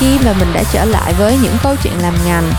Khi mà mình đã trở lại với những câu chuyện làm ngành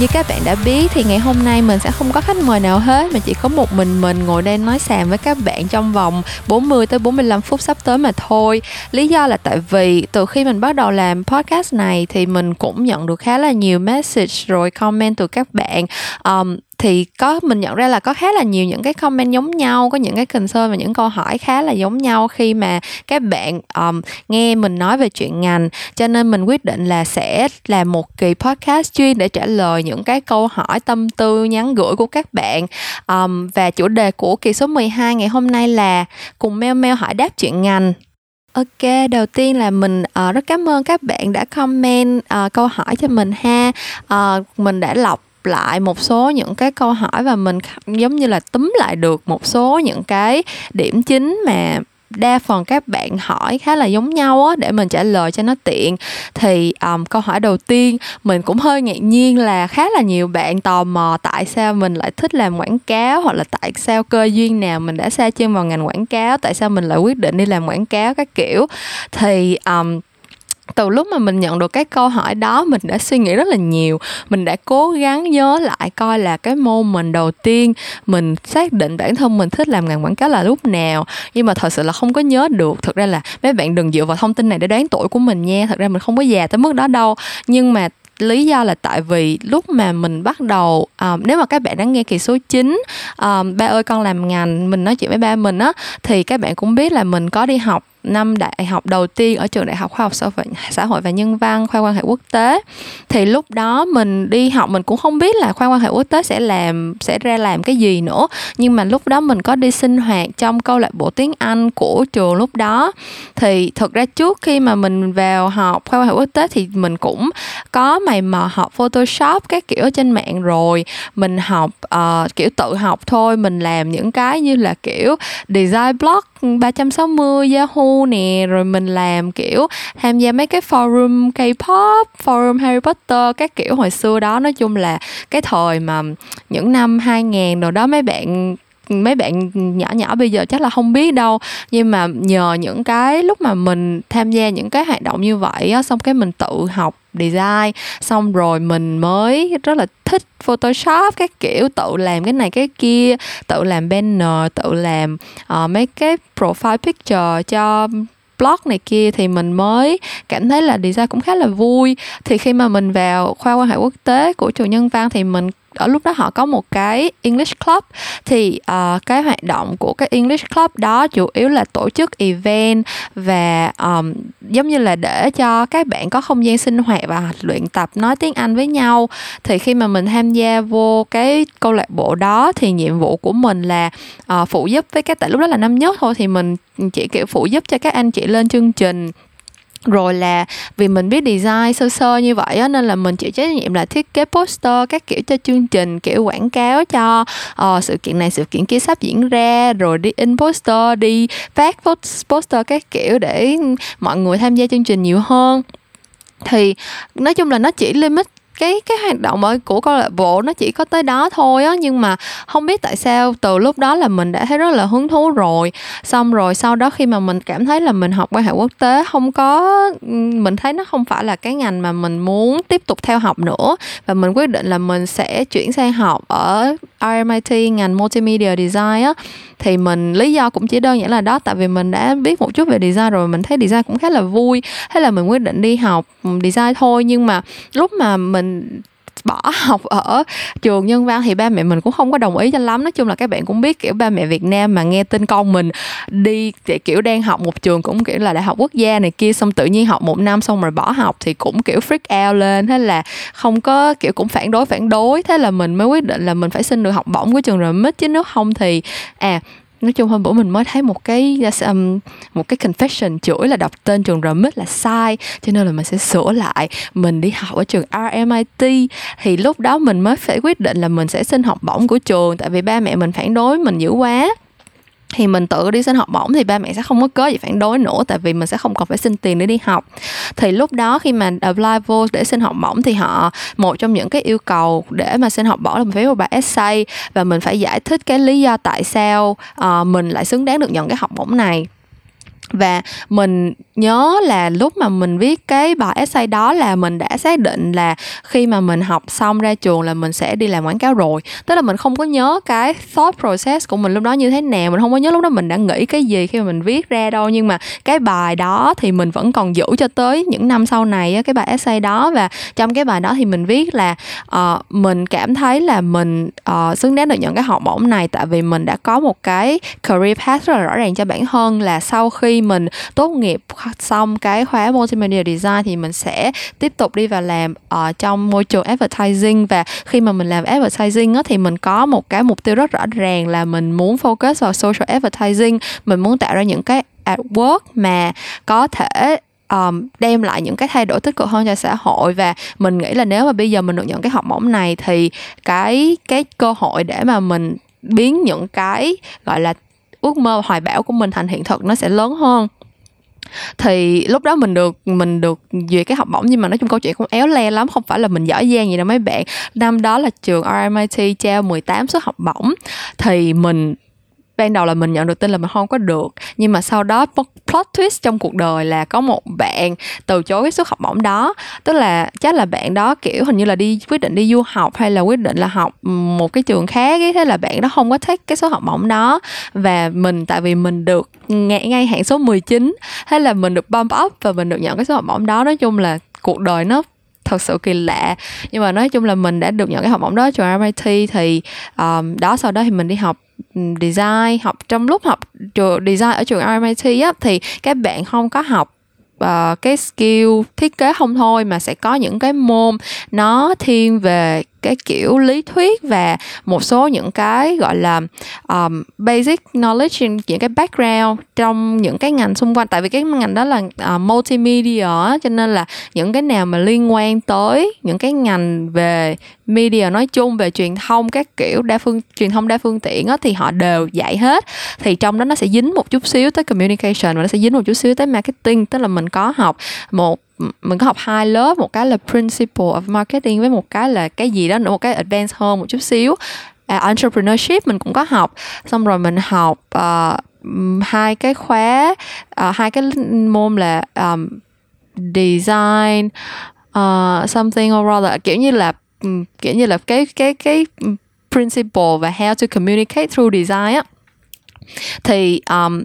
như các bạn đã biết thì ngày hôm nay mình sẽ không có khách mời nào hết mà chỉ có một mình mình ngồi đây nói xàm với các bạn trong vòng 40 tới 45 phút sắp tới mà thôi. Lý do là tại vì từ khi mình bắt đầu làm podcast này thì mình cũng nhận được khá là nhiều message rồi comment từ các bạn um, thì có mình nhận ra là có khá là nhiều những cái comment giống nhau có những cái concern và những câu hỏi khá là giống nhau khi mà các bạn um, nghe mình nói về chuyện ngành. Cho nên mình quyết định là sẽ làm một kỳ podcast chuyên để trả lời những cái câu hỏi tâm tư nhắn gửi của các bạn. Um, và chủ đề của kỳ số 12 ngày hôm nay là cùng mail mail hỏi đáp chuyện ngành. Ok, đầu tiên là mình uh, rất cảm ơn các bạn đã comment uh, câu hỏi cho mình ha. Uh, mình đã lọc lại một số những cái câu hỏi và mình giống như là túm lại được một số những cái điểm chính mà đa phần các bạn hỏi khá là giống nhau á để mình trả lời cho nó tiện. Thì um, câu hỏi đầu tiên mình cũng hơi ngạc nhiên là khá là nhiều bạn tò mò tại sao mình lại thích làm quảng cáo hoặc là tại sao cơ duyên nào mình đã xa chân vào ngành quảng cáo tại sao mình lại quyết định đi làm quảng cáo các kiểu. Thì um, từ lúc mà mình nhận được cái câu hỏi đó mình đã suy nghĩ rất là nhiều. Mình đã cố gắng nhớ lại coi là cái môn mình đầu tiên mình xác định bản thân mình thích làm ngành quảng cáo là lúc nào. Nhưng mà thật sự là không có nhớ được. Thực ra là mấy bạn đừng dựa vào thông tin này để đoán tuổi của mình nha. Thật ra mình không có già tới mức đó đâu. Nhưng mà lý do là tại vì lúc mà mình bắt đầu um, nếu mà các bạn đã nghe kỳ số 9 um, à, ba ơi con làm ngành mình nói chuyện với ba mình á thì các bạn cũng biết là mình có đi học năm đại học đầu tiên ở trường đại học khoa học xã hội, và nhân văn khoa quan hệ quốc tế. Thì lúc đó mình đi học mình cũng không biết là khoa quan hệ quốc tế sẽ làm sẽ ra làm cái gì nữa. Nhưng mà lúc đó mình có đi sinh hoạt trong câu lạc bộ tiếng Anh của trường lúc đó. Thì thực ra trước khi mà mình vào học khoa quan hệ quốc tế thì mình cũng có mày mò học Photoshop các kiểu trên mạng rồi. Mình học uh, kiểu tự học thôi. Mình làm những cái như là kiểu design blog 360 Yahoo nè, rồi mình làm, kiểu, tham gia mấy cái forum K-pop, forum Harry Potter, các kiểu. Hồi xưa đó, nói chung là cái thời mà những năm 2000 rồi đó, mấy bạn mấy bạn nhỏ nhỏ bây giờ chắc là không biết đâu. Nhưng mà nhờ những cái lúc mà mình tham gia những cái hoạt động như vậy á xong cái mình tự học design xong rồi mình mới rất là thích photoshop các kiểu tự làm cái này cái kia tự làm banner tự làm uh, mấy cái profile picture cho blog này kia thì mình mới cảm thấy là design cũng khá là vui. Thì khi mà mình vào khoa quan hệ quốc tế của trường nhân văn thì mình ở lúc đó họ có một cái English Club. Thì uh, cái hoạt động của cái English Club đó chủ yếu là tổ chức event và um, giống như là để cho các bạn có không gian sinh hoạt và luyện tập nói tiếng Anh với nhau. Thì khi mà mình tham gia vô cái câu lạc bộ đó thì nhiệm vụ của mình là uh, phụ giúp với các tại lúc đó là năm nhất thôi thì mình chỉ kiểu phụ giúp cho các anh chị lên chương trình rồi là vì mình biết design sơ sơ như vậy á nên là mình chịu trách nhiệm là thiết kế poster các kiểu cho chương trình kiểu quảng cáo cho uh, sự kiện này sự kiện kia sắp diễn ra rồi đi in poster đi phát poster các kiểu để mọi người tham gia chương trình nhiều hơn. Thì nói chung là nó chỉ limit cái cái hoạt động ở của câu lạc bộ nó chỉ có tới đó thôi á, nhưng mà không biết tại sao từ lúc đó là mình đã thấy rất là hứng thú rồi. Xong rồi sau đó khi mà mình cảm thấy là mình học quan hệ quốc tế không có mình thấy nó không phải là cái ngành mà mình muốn tiếp tục theo học nữa. Và mình quyết định là mình sẽ chuyển sang học ở RMIT ngành multimedia design á. Thì mình, lý do cũng chỉ đơn giản là đó, tại vì mình đã biết một chút về design rồi, mình thấy design cũng khá là vui. Thế là mình quyết định đi học design thôi. Nhưng mà lúc mà mình bỏ học ở trường nhân văn thì ba mẹ mình cũng không có đồng ý cho lắm. Nói chung là các bạn cũng biết kiểu ba mẹ Việt Nam mà nghe tin con mình đi kiểu đang học một trường cũng kiểu là đại học quốc gia này kia, xong tự nhiên học một năm xong rồi bỏ học thì cũng kiểu freak out lên, thế là không có kiểu cũng phản đối phản đối. Thế là mình mới quyết định là mình phải xin được học bổng của trường rồi. Mít chứ nếu không thì à nói chung hôm bữa mình mới thấy một cái um, một cái confession chửi là đọc tên trường RMIT là sai cho nên là mình sẽ sửa lại. Mình đi học ở trường RMIT thì lúc đó mình mới phải quyết định là mình sẽ xin học bổng của trường tại vì ba mẹ mình phản đối mình dữ quá thì mình tự đi xin học bổng thì ba mẹ sẽ không có cớ gì phản đối nữa tại vì mình sẽ không còn phải xin tiền để đi học. Thì lúc đó khi mà apply vô để xin học bổng thì họ một trong những cái yêu cầu để mà xin học bổng là mình phải viết một bài essay và mình phải giải thích cái lý do tại sao uh, mình lại xứng đáng được nhận cái học bổng này và mình nhớ là lúc mà mình viết cái bài essay đó là mình đã xác định là khi mà mình học xong ra trường là mình sẽ đi làm quảng cáo rồi. Tức là mình không có nhớ cái thought process của mình lúc đó như thế nào mình không có nhớ lúc đó mình đã nghĩ cái gì khi mà mình viết ra đâu. Nhưng mà cái bài đó thì mình vẫn còn giữ cho tới những năm sau này cái bài essay đó. Và trong cái bài đó thì mình viết là uh, mình cảm thấy là mình uh, xứng đáng được nhận cái học bổng này tại vì mình đã có một cái career path rất là rõ ràng cho bản thân là sau khi mình tốt nghiệp xong cái khóa multimedia design thì mình sẽ tiếp tục đi vào làm ở trong môi trường advertising. Và khi mà mình làm advertising á, thì mình có một cái mục tiêu rất rõ ràng là mình muốn focus vào social advertising. Mình muốn tạo ra những cái artwork mà có thể um, đem lại những cái thay đổi tích cực hơn cho xã hội. Và mình nghĩ là nếu mà bây giờ mình được nhận cái học bổng này thì cái cái cơ hội để mà mình biến những cái gọi là ước mơ hoài bão của mình thành hiện thực nó sẽ lớn hơn. Thì lúc đó mình được mình được duyệt cái học bổng, nhưng mà nói chung câu chuyện cũng éo le lắm, không phải là mình giỏi giang gì đâu mấy bạn. Năm đó là trường RMIT trao 18 suất học bổng. Thì mình ban đầu là mình nhận được tin là mình không có được nhưng mà sau đó plot twist trong cuộc đời là có một bạn từ chối cái suất học bổng đó. Tức là chắc là bạn đó kiểu hình như là đi quyết định đi du học hay là quyết định là học ừ, một cái trường khác ấy thế là bạn đó không có thích cái suất học bổng đó. Và mình tại vì mình được ngay, ngay hạng số 19 thế là mình được bump up và mình được nhận cái suất học bổng đó. Nói chung là cuộc đời nó thật sự kỳ lạ. Nhưng mà nói chung là mình đã được nhận cái học bổng đó trường MIT thì um, đó sau đó thì mình đi học design học trong lúc học trường design ở trường RMIT á thì các bạn không có học uh, cái skill thiết kế không thôi mà sẽ có những cái môn nó thiên về cái kiểu lý thuyết và một số những cái gọi là um, basic knowledge những cái background trong những cái ngành xung quanh. Tại vì cái ngành đó là uh, multimedia cho nên là những cái nào mà liên quan tới những cái ngành về media nói chung về truyền thông các kiểu đa phương truyền thông đa phương tiện á, thì họ đều dạy hết. Thì trong đó nó sẽ dính một chút xíu tới communication và nó sẽ dính một chút xíu tới marketing tức là mình có học một mình có học hai lớp một cái là principle of marketing với một cái là cái gì đó nữa một cái advanced hơn một chút xíu. À, entrepreneurship mình cũng có học. Xong rồi mình học uh, hai cái khóa uh, hai cái môn là um, design uh, something or rather kiểu như là ừ, kiểu như là cái cái cái principle và how to communicate through design á. Thì um,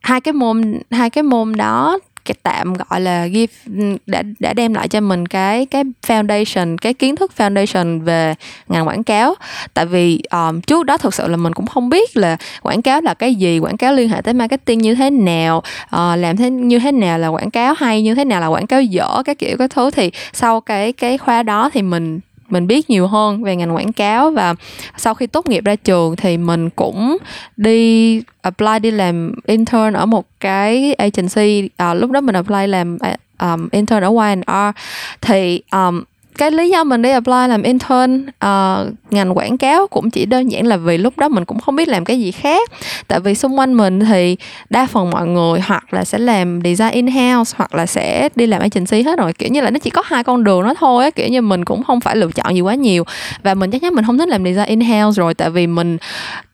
hai cái môn hai cái môn đó cái tạm gọi là give đã đã đem lại cho mình cái cái foundation cái kiến thức foundation về ngành quảng cáo. Tại vì um, trước đó thực sự là mình cũng không biết là quảng cáo là cái gì quảng cáo liên hệ tới marketing như thế nào uh, làm thế như thế nào là quảng cáo hay như thế nào là quảng cáo dở cái kiểu cái thứ. Thì sau cái cái khóa đó thì mình mình biết nhiều hơn về ngành quảng cáo và sau khi tốt nghiệp ra trường thì mình cũng đi apply đi làm intern ở một cái agency. À, lúc đó mình apply làm à, um, intern ở Y&R thì um, cái lý do mình đi apply làm intern uh, ngành quảng cáo cũng chỉ đơn giản là vì lúc đó mình cũng không biết làm cái gì khác. Tại vì xung quanh mình thì đa phần mọi người hoặc là sẽ làm design in house hoặc là sẽ đi làm agency hết rồi. Kiểu như là nó chỉ có hai con đường đó thôi á kiểu như mình cũng không phải lựa chọn gì quá nhiều. Và mình chắc chắn mình không thích làm design in house rồi tại vì mình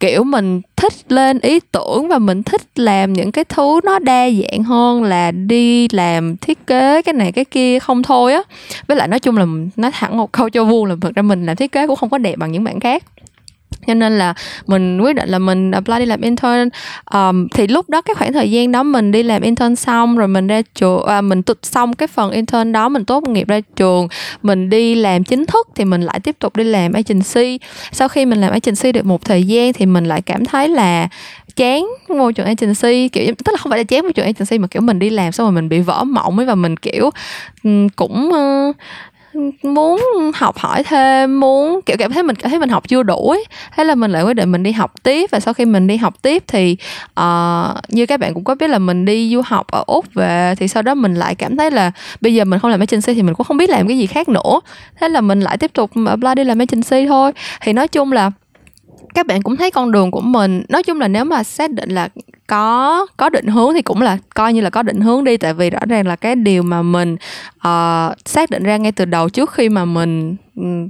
kiểu mình thích lên ý tưởng và mình thích làm những cái thứ nó đa dạng hơn là đi làm thiết kế cái này cái kia không thôi á. Với lại nói chung là nói thẳng một câu cho vuông là thực ra mình làm thiết kế cũng không có đẹp bằng những bạn khác. Cho nên là mình quyết định là mình apply đi làm intern. Um, thì lúc đó cái khoảng thời gian đó mình đi làm intern xong rồi mình ra trường à, mình tụt xong cái phần intern đó mình tốt nghiệp ra trường mình đi làm chính thức thì mình lại tiếp tục đi làm agency. Sau khi mình làm agency được một thời gian thì mình lại cảm thấy là chán môi trường agency kiểu tức là không phải là chán môi trường agency mà kiểu mình đi làm xong rồi mình bị vỡ mộng ấy và mình kiểu cũng uh, muốn học hỏi thêm muốn kiểu cảm thấy mình cảm thấy mình học chưa đủ ấy. Thế là mình lại quyết định mình đi học tiếp. Và sau khi mình đi học tiếp thì uh, như các bạn cũng có biết là mình đi du học ở úc về thì sau đó mình lại cảm thấy là bây giờ mình không làm agency thì mình cũng không biết làm cái gì khác nữa. Thế là mình lại tiếp tục apply đi làm agency thôi. Thì nói chung là các bạn cũng thấy con đường của mình. Nói chung là nếu mà xác định là có có định hướng thì cũng là coi như là có định hướng đi. Tại vì rõ ràng là cái điều mà mình uh, xác định ra ngay từ đầu trước khi mà mình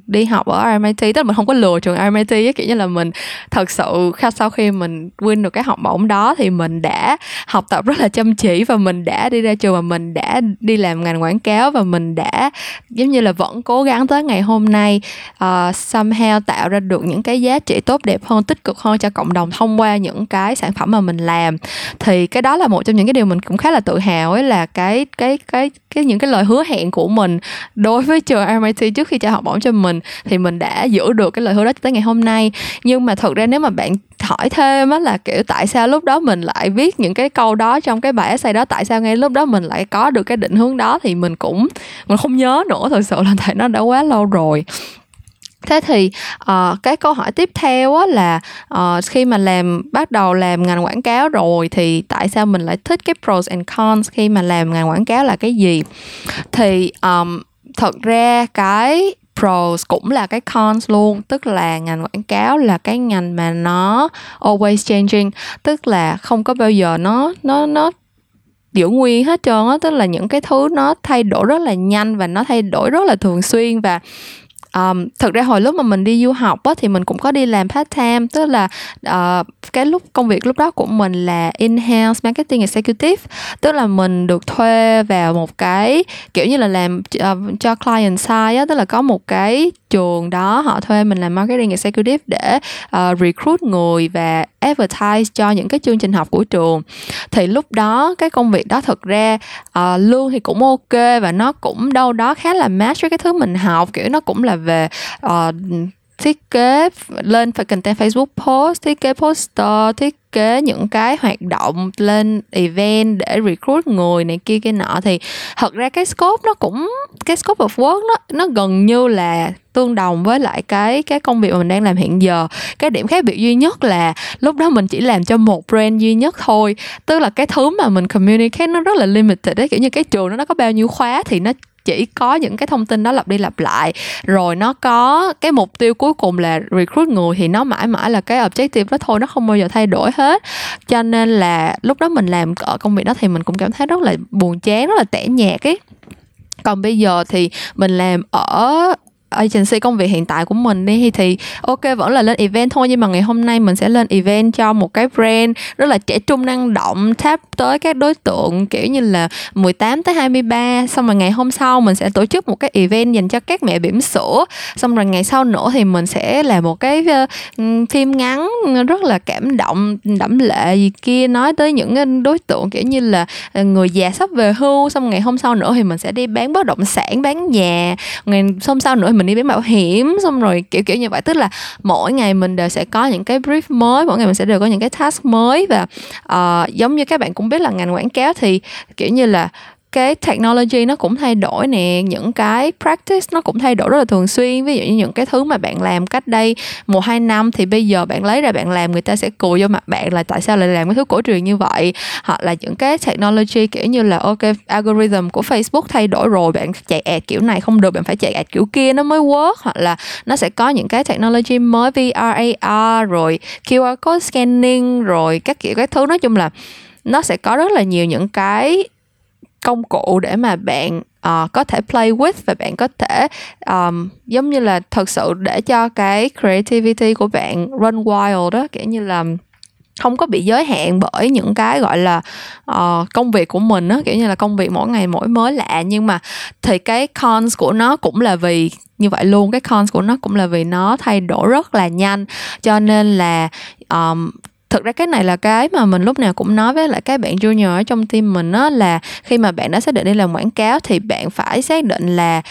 đi học ở RMIT tức là mình không có lừa trường RMIT á kiểu như là mình thật sự sau khi mình win được cái học bổng đó thì mình đã học tập rất là chăm chỉ và mình đã đi ra trường và mình đã đi làm ngành quảng cáo và mình đã giống như là vẫn cố gắng tới ngày hôm nay uh, somehow tạo ra được những cái giá trị tốt đẹp hơn tích cực hơn cho cộng đồng thông qua những cái sản phẩm mà mình làm. Thì cái đó là một trong những cái điều mình cũng khá là tự hào ấy là cái cái cái cái những cái lời hứa hẹn của mình đối với trường MIT trước khi cho học bổng cho mình thì mình đã giữ được cái lời hứa đó tới ngày hôm nay. Nhưng mà thật ra nếu mà bạn hỏi thêm á là kiểu tại sao lúc đó mình lại viết những cái câu đó trong cái bài essay đó tại sao ngay lúc đó mình lại có được cái định hướng đó thì mình cũng mình không nhớ nữa thật sự là tại nó đã quá lâu rồi. Thế thì uh, cái câu hỏi tiếp theo á là uh, khi mà làm bắt đầu làm ngành quảng cáo rồi thì tại sao mình lại thích cái pros and cons khi mà làm ngành quảng cáo là cái gì? Thì um, thật ra cái pros cũng là cái cons luôn, tức là ngành quảng cáo là cái ngành mà nó always changing, tức là không có bao giờ nó nó nó giữ nguyên hết trơn á, tức là những cái thứ nó thay đổi rất là nhanh và nó thay đổi rất là thường xuyên và um, thực ra hồi lúc mà mình đi du học á, thì mình cũng có đi làm part time tức là uh, cái lúc công việc lúc đó của mình là in-house marketing executive. Tức là mình được thuê vào một cái kiểu như là làm uh, cho client side á, tức là có một cái trường đó họ thuê mình làm marketing executive để uh, recruit người và advertise cho những cái chương trình học của trường. Thì lúc đó cái công việc đó thực ra uh, lương thì cũng ok và nó cũng đâu đó khá là match với cái thứ mình học kiểu nó cũng là về uh, thiết kế lên phải content Facebook post thiết kế poster thiết kế những cái hoạt động lên event để recruit người này kia kia nọ. Thì thật ra cái scope nó cũng cái scope of work nó nó gần như là tương đồng với lại cái cái công việc mà mình đang làm hiện giờ. Cái điểm khác biệt duy nhất là lúc đó mình chỉ làm cho một brand duy nhất thôi. Tức là cái thứ mà mình communicate nó rất là limited đấy kiểu như cái trường nó nó có bao nhiêu khóa thì nó chỉ có những cái thông tin đó lặp đi lặp lại. Rồi nó có cái mục tiêu cuối cùng là recruit người thì nó mãi mãi là cái objective đó thôi, nó không bao giờ thay đổi hết. Cho nên là lúc đó mình làm ở công việc đó thì mình cũng cảm thấy rất là buồn chán, rất là tẻ nhạt ấy. Còn bây giờ thì mình làm ở agency công việc hiện tại của mình đi thì ok vẫn là lên event thôi nhưng mà ngày hôm nay mình sẽ lên event cho một cái brand rất là trẻ trung năng động tap tới các đối tượng kiểu như là 18 tới 23 xong rồi ngày hôm sau mình sẽ tổ chức một cái event dành cho các mẹ bỉm sữa. Xong rồi ngày sau nữa thì mình sẽ làm một cái uh, phim ngắn ờ, rất là cảm động đẫm lệ gì kia nói tới những ờ, đối tượng kiểu như là người già sắp về hưu. Xong ngày hôm sau nữa thì mình sẽ đi bán bất động sản bán nhà. Ngày hôm sau nữa mình đi bán bảo hiểm xong rồi kiểu kiểu như vậy. Tức là mỗi ngày mình đều sẽ có những cái brief mới mỗi ngày mình sẽ đều có những cái task mới và uh, giống như các bạn cũng biết là ngành quảng cáo thì kiểu như là cái technology nó cũng thay đổi nè, những cái practice nó cũng thay đổi rất là thường xuyên. Ví dụ như những cái thứ mà bạn làm cách đây một, hai năm thì bây giờ bạn lấy ra bạn làm, người ta sẽ cười vô mặt bạn là tại sao lại làm cái thứ cổ truyền như vậy? Hoặc là những cái technology kiểu như là, ok, algorithm của Facebook thay đổi rồi, bạn chạy ad kiểu này không được, bạn phải chạy ad kiểu kia, nó mới work. Hoặc là nó sẽ có những cái technology mới VR AR rồi QR code scanning, rồi các kiểu, các thứ. Nói chung là nó sẽ có rất là nhiều những cái công cụ để mà bạn uh, có thể play with và bạn có thể um, giống như là thật sự để cho cái creativity của bạn run wild đó kiểu như là không có bị giới hạn bởi những cái gọi là uh, công việc của mình á kiểu như là công việc mỗi ngày mỗi mới lạ. Nhưng mà thì cái cons của nó cũng là vì như vậy luôn cái cons của nó cũng là vì nó thay đổi rất là nhanh. Cho nên là um, thực ra cái này là cái mà mình lúc nào cũng nói với lại các bạn junior ở trong team mình á là khi mà bạn đã xác định đi làm quảng cáo thì bạn phải xác định là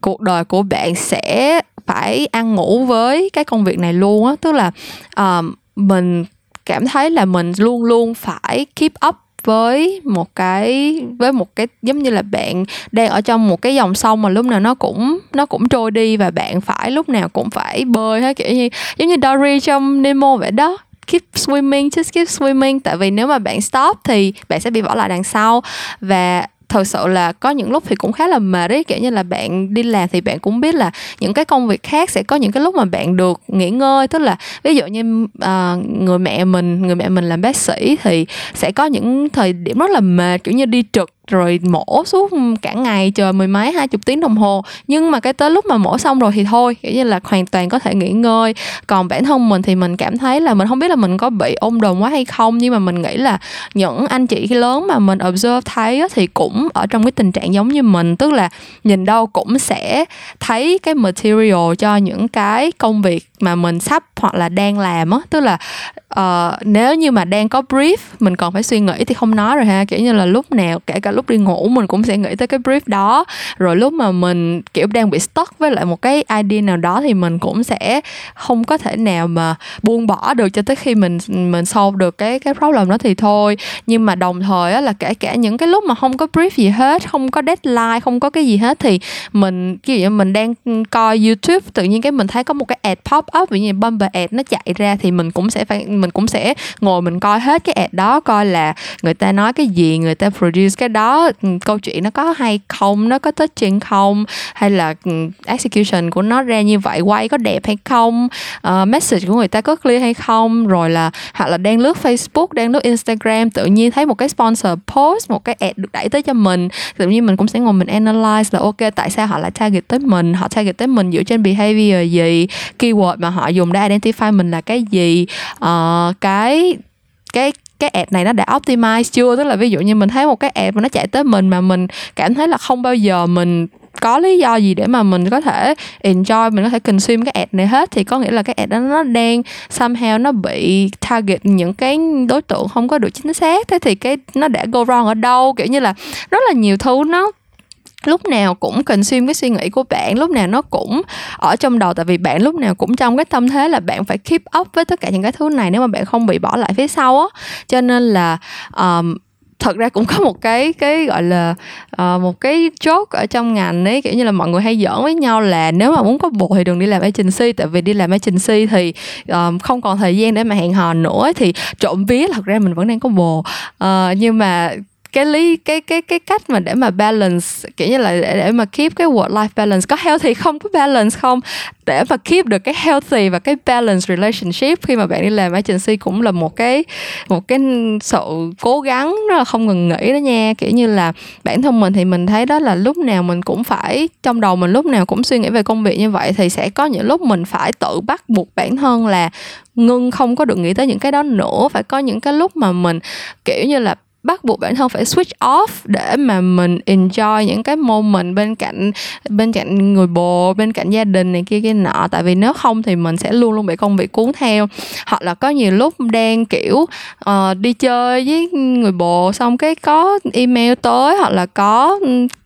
cuộc đời của bạn sẽ phải ăn ngủ với cái công việc này luôn á. Tức là um, mình cảm thấy là mình luôn luôn phải keep up với một cái với một cái giống như là bạn đang ở trong một cái dòng sông mà lúc nào nó cũng nó cũng trôi đi và bạn phải lúc nào cũng phải bơi hết kiểu như giống như Dory trong Nemo vậy đó keep swimming just keep swimming. Tại vì nếu mà bạn stop thì bạn sẽ bị bỏ lại đằng sau. Và thật sự là có những lúc thì cũng khá là mệt ấy. Kiểu như là bạn đi làm thì bạn cũng biết là những cái công việc khác sẽ có những cái lúc mà bạn được nghỉ ngơi. Tức là ví dụ như uh, người mẹ mình người mẹ mình làm bác sĩ thì sẽ có những thời điểm rất là mệt kiểu như đi trực rồi mổ suốt cả ngày chờ mười mấy, hai chục tiếng đồng hồ. Nhưng mà cái tới lúc mà mổ xong rồi thì thôi, kiểu như là hoàn toàn có thể nghỉ ngơi. Còn bản thân mình thì mình cảm thấy là mình không biết là mình có bị ôm đồm quá hay không. Nhưng mà mình nghĩ là những anh chị lớn mà mình observe thấy thì cũng ở trong cái tình trạng giống như mình. Tức là nhìn đâu cũng sẽ thấy cái material cho những cái công việc mà mình sắp hoặc là đang làm á tức là uh, nếu như mà đang có brief mình còn phải suy nghĩ thì không nói rồi ha. Kiểu như là lúc nào kể cả lúc đi ngủ mình cũng sẽ nghĩ tới cái brief đó. Rồi lúc mà mình kiểu đang bị stuck với lại một cái idea nào đó thì mình cũng sẽ không có thể nào mà buông bỏ được cho tới khi mình mình solve được cái cái problem đó thì thôi. Nhưng mà đồng thời á là kể cả những cái lúc mà không có brief gì hết không có deadline không có cái gì hết thì mình kiểu như mình đang coi youtube tự nhiên cái mình thấy có một cái ad pop up ví như bumper ad nó chạy ra thì mình cũng sẽ phải mình cũng sẽ ngồi mình coi hết cái ad đó coi là người ta nói cái gì người ta produce cái đó ừ, câu chuyện nó có hay không nó có touching không hay là ừ, execution của nó ra như vậy quay có đẹp hay không uh, message của người ta có clear hay không rồi là hoặc là đang lướt Facebook đang lướt Instagram tự nhiên thấy một cái sponsor post một cái ad được đẩy tới cho mình tự nhiên mình cũng sẽ ngồi mình analyze là ok tại sao họ lại target tới mình họ target tới mình dựa trên behavior gì keyword mà họ dùng để identify mình là cái gì. Uh, cái cái cái app này nó đã optimize chưa? Tức là ví dụ như mình thấy một cái app mà nó chạy tới mình mà mình cảm thấy là không bao giờ mình có lý do gì để mà mình có thể enjoy mình có thể consume cái ad này hết thì có nghĩa là cái ad đó nó đang somehow nó bị target những cái đối tượng không có được chính xác. Thế thì cái nó đã go wrong ở đâu? Kiểu như là rất là nhiều thứ nó lúc nào cũng cần xuyên cái suy nghĩ của bạn lúc nào nó cũng ở trong đầu tại vì bạn lúc nào cũng trong cái tâm thế là bạn phải keep up với tất cả những cái thứ này nếu mà bạn không bị bỏ lại phía sau á. Cho nên là um, thật ra cũng có một cái cái gọi là uh, một cái chốt ở trong ngành ấy kiểu như là mọi người hay giỡn với nhau là nếu mà muốn có bồ thì đừng đi làm agency tại vì đi làm agency thì um, không còn thời gian để mà hẹn hò nữa thì trộm vía thật ra mình vẫn đang có bồ. Uh, nhưng mà cái lý cái cái cái cách mà để mà balance kiểu như là để, để mà keep cái work life balance có healthy không có balance không? Để mà keep được cái healthy và cái balance relationship khi mà bạn đi làm agency cũng là một cái một cái sự cố gắng rất là không ngừng nghỉ đó nha. Kiểu như là bản thân mình thì mình thấy đó là lúc nào mình cũng phải trong đầu mình lúc nào cũng suy nghĩ về công việc như vậy thì sẽ có những lúc mình phải tự bắt buộc bản thân là ngưng không có được nghĩ tới những cái đó nữa. Phải có những cái lúc mà mình kiểu như là bắt buộc bản thân phải switch off để mà mình enjoy những cái moment bên cạnh bên cạnh người bồ bên cạnh gia đình này kia kia nọ. Tại vì nếu không thì mình sẽ luôn luôn bị công việc cuốn theo. Hoặc là có nhiều lúc đang kiểu uh, đi chơi với người bồ xong cái có email tới hoặc là có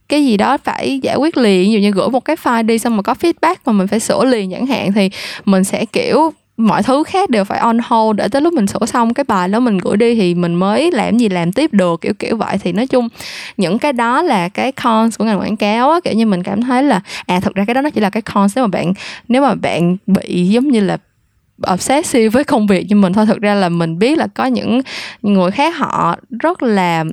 cái gì đó phải giải quyết liền. Ví dụ như gửi một cái file đi xong mà có feedback mà mình phải sửa liền chẳng hạn thì mình sẽ kiểu mọi thứ khác đều phải on hold để tới lúc mình sửa xong, cái bài đó mình gửi đi thì mình mới làm gì làm tiếp được, kiểu kiểu vậy. Thì nói chung những cái đó là cái cons của ngành quảng cáo á, kiểu như mình cảm thấy là à thật ra cái đó nó chỉ là cái cons nếu mà bạn, nếu mà bạn bị giống như là obsessive với công việc như mình thôi. Thực ra là mình biết là có những người khác họ rất là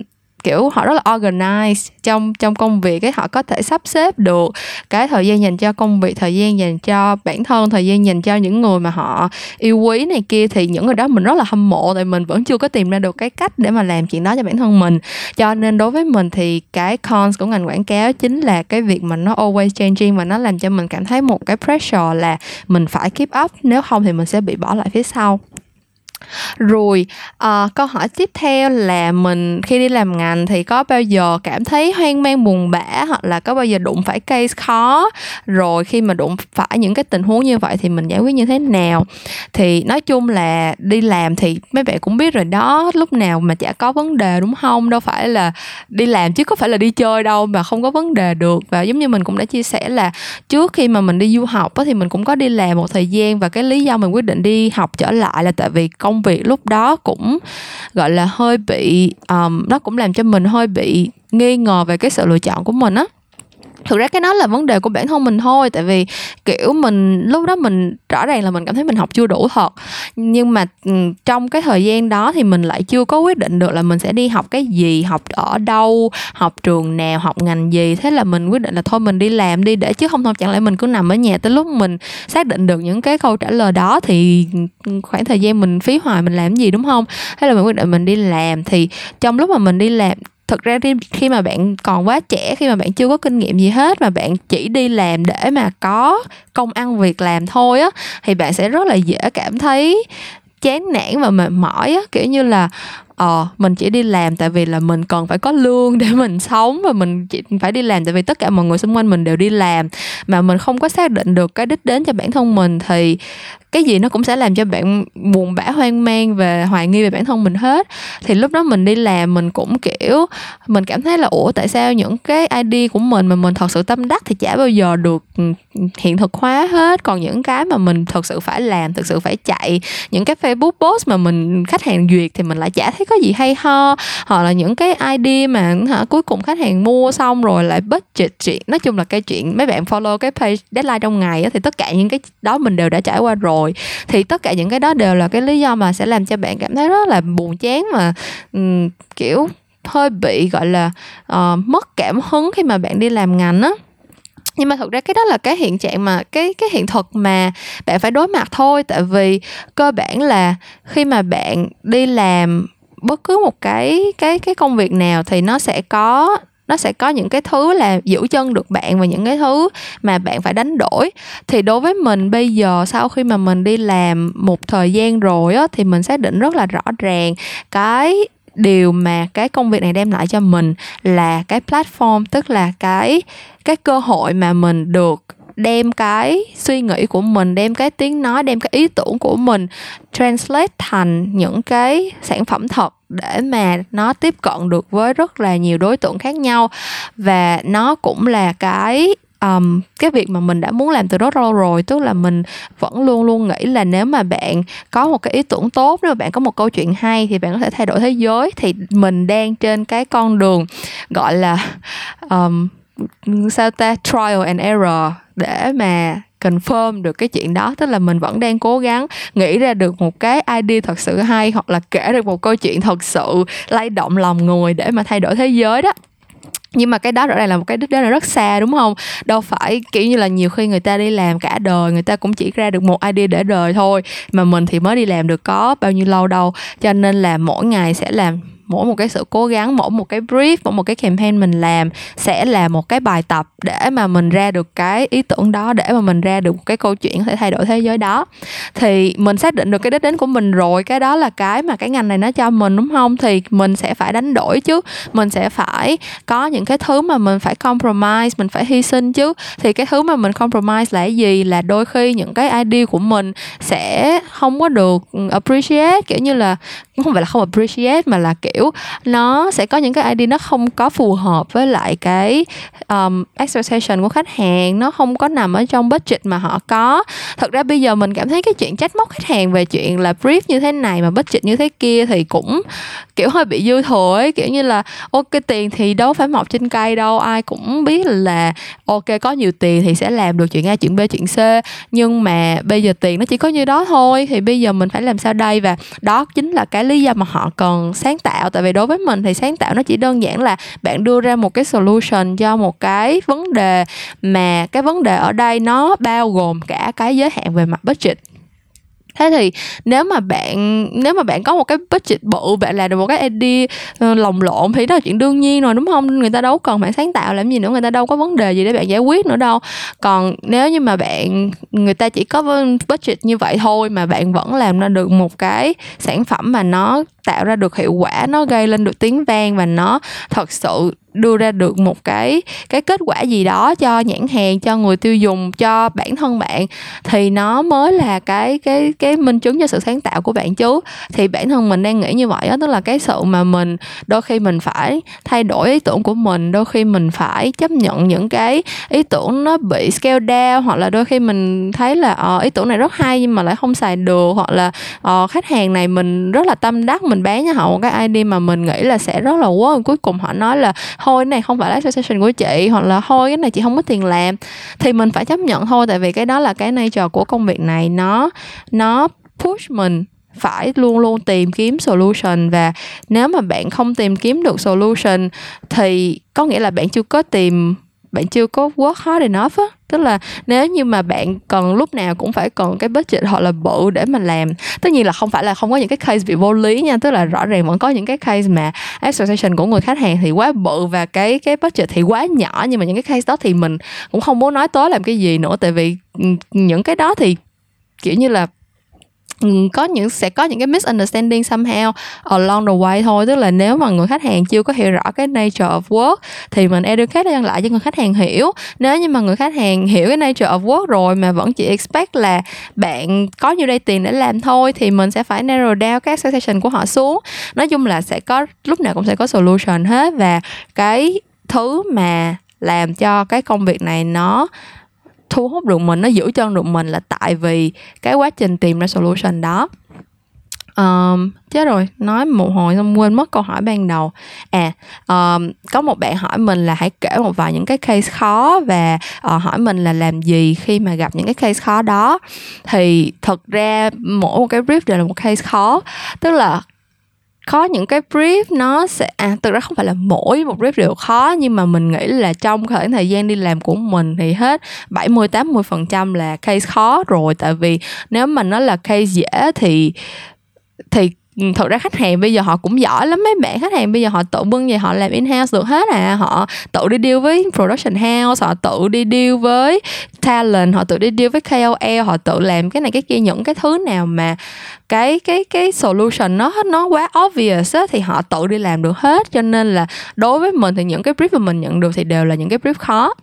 kiểu họ rất là organized trong trong công việc cái họ có thể sắp xếp được cái thời gian dành cho công việc, thời gian dành cho bản thân, thời gian dành cho những người mà họ yêu quý này kia. Thì những người đó mình rất là hâm mộ, tại mình vẫn chưa có tìm ra được cái cách để mà làm chuyện đó cho bản thân mình. Cho nên đối với mình thì cái cons của ngành quảng cáo chính là cái việc mà nó always changing và nó làm cho mình cảm thấy một cái pressure là mình phải keep up, nếu không thì mình sẽ bị bỏ lại phía sau rồi uh, câu hỏi tiếp theo là mình khi đi làm ngành thì có bao giờ cảm thấy hoang mang buồn bã hoặc là có bao giờ đụng phải case khó? Rồi khi mà đụng phải những cái tình huống như vậy thì mình giải quyết như thế nào? Thì nói chung là đi làm thì mấy bạn cũng biết rồi đó lúc nào mà chả có vấn đề đúng không? Đâu phải là đi làm chứ có phải là đi chơi đâu mà không có vấn đề được. Và giống như mình cũng đã chia sẻ là trước khi mà mình đi du học thì mình cũng có đi làm một thời gian và cái lý do mình quyết định đi học trở lại là tại vì có công việc lúc đó cũng gọi là hơi bị um, nó cũng làm cho mình hơi bị nghi ngờ về cái sự lựa chọn của mình á thực ra cái đó là vấn đề của bản thân mình thôi, tại vì, kiểu, mình, lúc đó mình rõ ràng là mình cảm thấy mình học chưa đủ thật. Nhưng mà ừ, trong cái thời gian đó thì mình lại chưa có quyết định được là mình sẽ đi học cái gì, học ở đâu, học trường nào, học ngành gì. Thế là mình quyết định là thôi mình đi làm đi, để chứ không thôi chẳng lẽ mình cứ nằm ở nhà tới lúc mình xác định được những cái câu trả lời đó thì ừ, khoảng thời gian mình phí hoài mình làm gì, đúng không? Thế là mình quyết định mình đi làm. Thì trong lúc mà mình đi làm thực ra khi mà bạn còn quá trẻ, khi mà bạn chưa có kinh nghiệm gì hết, mà bạn chỉ đi làm để mà có công ăn việc làm thôi á, thì bạn sẽ rất là dễ cảm thấy chán nản và mệt mỏi á. Kiểu như là ờ mình chỉ đi làm tại vì là mình cần phải có lương để mình sống và mình chỉ phải đi làm tại vì tất cả mọi người xung quanh mình đều đi làm. Mà mình không có xác định được cái đích đến cho bản thân mình thì cái gì nó cũng sẽ làm cho bạn buồn bã, hoang mang và hoài nghi về bản thân mình hết. Thì lúc đó mình đi làm mình cũng, kiểu, mình cảm thấy là, ủa, tại sao những cái ID của mình mà mình thật sự tâm đắc thì chả bao giờ được ừ, hiện thực hóa hết? Còn những cái mà mình thật sự phải làm thực sự phải chạy, những cái Facebook post mà mình khách hàng duyệt thì mình lại chả thấy có gì hay ho hoặc là những cái ID mà hả, cuối cùng khách hàng mua xong rồi lại budget chuyện. Nói chung là cái chuyện mấy bạn follow cái page deadline trong ngày á, thì tất cả những cái đó mình đều đã trải qua rồi. Rồi thì tất cả những cái đó đều là cái lý do mà sẽ làm cho bạn cảm thấy rất là buồn chán mà um, kiểu hơi bị gọi là uh, mất cảm hứng khi mà bạn đi làm ngành á. Nhưng mà thực ra cái đó là cái hiện trạng mà cái cái hiện thực mà bạn phải đối mặt thôi. Tại vì cơ bản là khi mà bạn đi làm bất cứ một cái cái cái công việc nào thì nó sẽ có, nó sẽ có những cái thứ là giữ chân được bạn và những cái thứ mà bạn phải đánh đổi. Thì đối với mình bây giờ sau khi mà mình đi làm một thời gian rồi á, thì mình xác định rất là rõ ràng cái điều mà cái công việc này đem lại cho mình là cái platform, tức là cái cái cơ hội mà mình được đem cái suy nghĩ của mình đem cái tiếng nói đem cái ý tưởng của mình translate thành những cái sản phẩm thật để mà nó tiếp cận được với rất là nhiều đối tượng khác nhau. Và nó cũng là cái um, cái việc mà mình đã muốn làm từ rất lâu rồi. Tức là mình vẫn luôn luôn nghĩ là nếu mà bạn có một cái ý tưởng tốt nếu mà bạn có một câu chuyện hay thì bạn có thể thay đổi thế giới. Thì mình đang trên cái con đường gọi là um, sao ta, trial and error để mà confirm được cái chuyện đó. Tức là mình vẫn đang cố gắng nghĩ ra được một cái idea thật sự hay hoặc là kể được một câu chuyện thật sự lay động lòng người để mà thay đổi thế giới đó. Nhưng mà cái đó rõ ràng là một cái đích đến là rất xa, đúng không? Đâu phải kiểu như là nhiều khi người ta đi làm cả đời, người ta cũng chỉ ra được một idea để đời thôi, mà mình thì mới đi làm được có bao nhiêu lâu đâu. Cho nên là mỗi ngày sẽ làm mỗi một cái sự cố gắng, mỗi một cái brief, mỗi một cái campaign mình làm sẽ là một cái bài tập để mà mình ra được cái ý tưởng đó, để mà mình ra được một cái câu chuyện có thể thay đổi thế giới đó. Thì mình xác định được cái đích đến của mình rồi, cái đó là cái mà cái ngành này nó cho mình, đúng không? Thì mình sẽ phải đánh đổi chứ. Mình sẽ phải có những cái thứ mà mình phải compromise, mình phải hy sinh chứ. Thì cái thứ mà mình compromise là cái gì? Là đôi khi những cái idea của mình sẽ không có được ừ, appreciate, kiểu như là không phải là không appreciate mà là kiểu kiểu nó sẽ có những cái ID nó không có phù hợp với lại cái um, expectation của khách hàng nó không có nằm ở trong budget mà họ có. Thật ra bây giờ mình cảm thấy cái chuyện trách móc khách hàng về chuyện là brief như thế này mà budget như thế kia thì cũng kiểu hơi bị dư thừa ấy. Kiểu như là ok tiền thì đâu phải mọc trên cây đâu ai cũng biết là ok có nhiều tiền thì sẽ làm được chuyện a chuyện b chuyện c. Nhưng mà bây giờ tiền nó chỉ có như đó thôi thì bây giờ mình phải làm sao đây? Và đó chính là cái lý do mà họ cần sáng tạo. Tại vì đối với mình thì sáng tạo nó chỉ đơn giản là bạn đưa ra một cái solution cho một cái vấn đề mà cái vấn đề ở đây nó bao gồm cả cái giới hạn về mặt budget thế thì nếu mà bạn, nếu mà bạn có một cái budget bự, bạn làm được một cái idea ờ, lồng lộn thì đó là chuyện đương nhiên rồi, đúng không? Người ta đâu cần bạn sáng tạo làm gì nữa, người ta đâu có vấn đề gì để bạn giải quyết nữa đâu. Còn nếu như mà bạn, người ta chỉ có budget như vậy thôi mà bạn vẫn làm ra được một cái sản phẩm mà nó tạo ra được hiệu quả nó gây lên được tiếng vang và nó thật sự đưa ra được một cái cái kết quả gì đó cho nhãn hàng cho người tiêu dùng cho bản thân bạn thì nó mới là cái cái cái minh chứng cho sự sáng tạo của bạn chứ. Thì bản thân mình đang nghĩ như vậy đó tức là cái sự mà mình đôi khi mình phải thay đổi ý tưởng của mình đôi khi mình phải chấp nhận những cái ý tưởng nó bị scale down hoặc là đôi khi mình thấy là uh, ý tưởng này rất hay nhưng mà lại không xài được hoặc là uh, khách hàng này mình rất là tâm đắc mình bán cho họ một cái ID mà mình nghĩ là sẽ rất là quá cuối cùng họ nói là, thôi, cái này không phải là expectation của chị. Hoặc là, thôi, cái này chị không có tiền làm. Thì mình phải chấp nhận thôi, tại vì cái đó là cái nature của công việc này. Nó nó push mình phải luôn luôn tìm kiếm solution. Và nếu mà bạn không tìm kiếm được solution thì có nghĩa là bạn chưa có tìm bạn chưa có work hard enough á. Tức là nếu như mà bạn cần lúc nào cũng phải cần cái budget hoặc là bự để mà làm. Tất nhiên là không phải là không có những cái case bị vô lý nha, tức là rõ ràng vẫn có những cái case mà expectation của người khách hàng thì quá bự và cái cái budget thì quá nhỏ, nhưng mà những cái case đó thì mình cũng không muốn nói tối làm cái gì nữa. Tại vì ừ, những cái đó thì, kiểu như là Ừ, có những, sẽ có những cái misunderstanding somehow along the way thôi. Tức là nếu mà người khách hàng chưa có hiểu rõ cái nature of work thì mình educate lên lại cho người khách hàng hiểu. Nếu như mà người khách hàng hiểu cái nature of work rồi mà vẫn chỉ expect là bạn có nhiêu đây tiền để làm thôi thì mình sẽ phải narrow down cái expectation của họ xuống. Nói chung là sẽ có, lúc nào cũng sẽ có solution hết và cái thứ mà làm cho cái công việc này nó thu hút được mình nó giữ chân được mình là tại vì cái quá trình tìm ra solution đó. Um, chết rồi nói một hồi xong quên mất câu hỏi ban đầu. À um, có một bạn hỏi mình là hãy kể một vài những cái case khó và uh, hỏi mình là làm gì khi mà gặp những cái case khó đó. Thì thật ra mỗi một cái brief đều là một case khó tức là có những cái brief nó sẽ à thực ra không phải là mỗi một brief đều khó, nhưng mà mình nghĩ là trong khoảng thời gian đi làm của mình thì hết 70 80 phần trăm là case khó rồi. Tại vì nếu mà nó là case dễ thì thì Ừ, thật ra khách hàng bây giờ họ cũng giỏi lắm mấy bạn. Khách hàng bây giờ họ tự bưng về họ làm in house được hết à. Họ tự đi deal với production house họ tự đi deal với talent họ tự đi deal với KOL họ tự làm cái này cái kia những cái thứ nào mà cái cái cái solution nó nó quá obvious á, thì họ tự đi làm được hết. Cho nên là đối với mình thì những cái brief mà mình nhận được thì đều là những cái brief khó.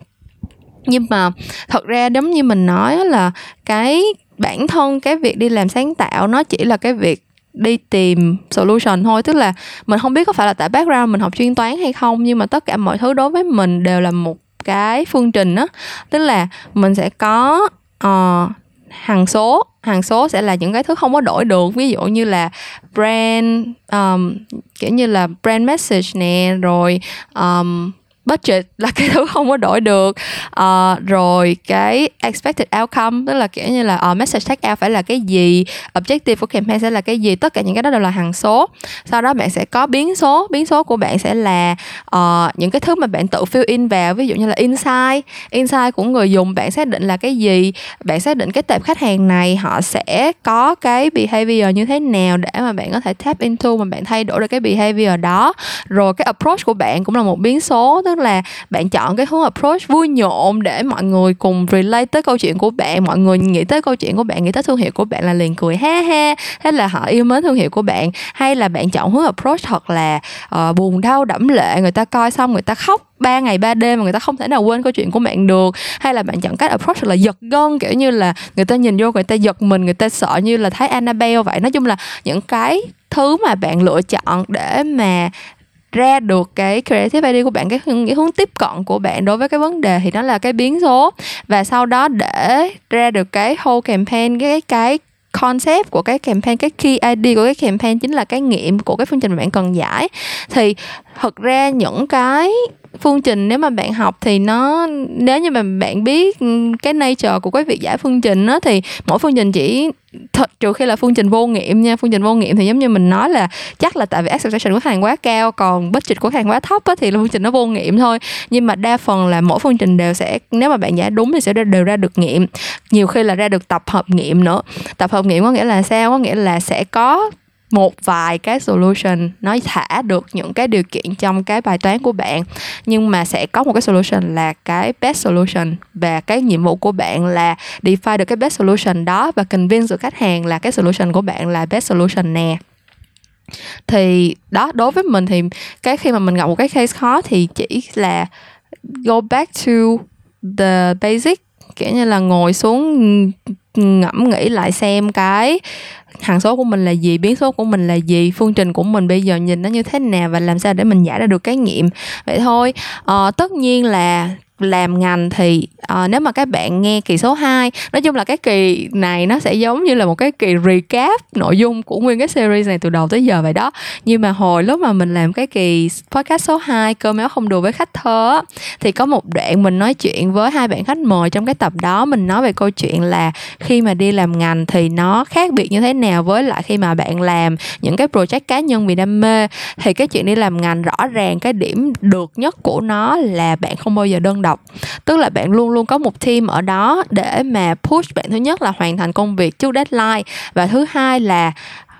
Nhưng mà thật ra giống như mình nói là cái bản thân cái việc đi làm sáng tạo nó chỉ là cái việc đi tìm solution thôi. Tức là mình không biết có phải là tại background mình học chuyên toán hay không nhưng mà tất cả mọi thứ đối với mình đều là một cái phương trình á. Tức là mình sẽ có ờ, uh, hằng số hằng số sẽ là những cái thứ không có đổi được. Ví dụ như là brand um, kiểu như là brand message nè rồi um, budget là cái thứ không có đổi được. Uh, rồi cái expected outcome tức là kiểu như là uh, message tag out phải là cái gì objective của campaign sẽ là cái gì tất cả những cái đó đều là hằng số. Sau đó bạn sẽ có biến số biến số của bạn sẽ là uh, những cái thứ mà bạn tự fill in vào ví dụ như là insight. Insight của người dùng bạn xác định là cái gì bạn xác định cái tệp khách hàng này họ sẽ có cái behavior như thế nào để mà bạn có thể tap into mà bạn thay đổi được cái behavior đó. Rồi cái approach của bạn cũng là một biến số tức tức là bạn chọn cái hướng approach vui nhộn để mọi người cùng relate tới câu chuyện của bạn mọi người nghĩ tới câu chuyện của bạn nghĩ tới thương hiệu của bạn là liền cười ha ha. Thế là họ yêu mến thương hiệu của bạn. Hay là bạn chọn hướng approach thật là uh, buồn đau đẫm lệ người ta coi xong người ta khóc ba ngày ba đêm mà người ta không thể nào quên câu chuyện của bạn được. Hay là bạn chọn cách approach là giật gân kiểu như là người ta nhìn vô người ta giật mình người ta sợ như là thấy Annabelle vậy. Nói chung là những cái thứ mà bạn lựa chọn để mà ra được cái creative idea của bạn cái hướng, cái hướng tiếp cận của bạn đối với cái vấn đề thì nó là cái biến số. Và sau đó để ra được cái whole campaign cái cái concept của cái campaign cái key ID của cái campaign chính là cái nghiệm của cái phương trình mà bạn cần giải. Thì thật ra những cái phương trình nếu mà bạn học thì nó nếu như mà bạn biết cái nature của cái việc giải phương trình đó thì mỗi phương trình chỉ thật trừ khi là phương trình vô nghiệm nha. Phương trình vô nghiệm thì giống như mình nói là chắc là tại vì expectation của khách hàng quá cao còn budget của khách hàng quá thấp á, thì là phương trình nó vô nghiệm thôi. Nhưng mà đa phần là mỗi phương trình đều sẽ nếu mà bạn giải đúng thì sẽ đều ra được nghiệm. Nhiều khi là ra được tập hợp nghiệm nữa. Tập hợp nghiệm có nghĩa là sao? Có nghĩa là sẽ có một vài cái solution nó thả được những cái điều kiện trong cái bài toán của bạn. Nhưng mà sẽ có một cái solution là cái best solution và cái nhiệm vụ của bạn là define được cái best solution đó và convince được khách hàng là cái solution của bạn là best solution nè. Thì đó, đối với mình thì cái khi mà mình gặp một cái case khó thì chỉ là go back to the basic kiểu như là ngồi xuống ngẫm nghĩ lại xem cái hằng số của mình là gì biến số của mình là gì phương trình của mình bây giờ nhìn nó như thế nào và làm sao để mình giải ra được cái nghiệm. Vậy thôi à, tất nhiên là làm ngành thì uh, nếu mà các bạn nghe kỳ số 2 nói chung là cái kỳ này nó sẽ giống như là một cái kỳ recap nội dung của nguyên cái series này từ đầu tới giờ vậy đó. Nhưng mà hồi lúc mà mình làm cái kỳ podcast số 2 cơm méo không đùa với khách thơ thì có một đoạn mình nói chuyện với hai bạn khách mời trong cái tập đó. Mình nói về câu chuyện là khi mà đi làm ngành thì nó khác biệt như thế nào với lại khi mà bạn làm những cái project cá nhân vì đam mê. Thì cái chuyện đi làm ngành rõ ràng cái điểm được nhất của nó là bạn không bao giờ đơn độc tức là bạn luôn luôn có một team ở đó để mà push bạn. Thứ nhất là hoàn thành công việc trước deadline. Và thứ hai là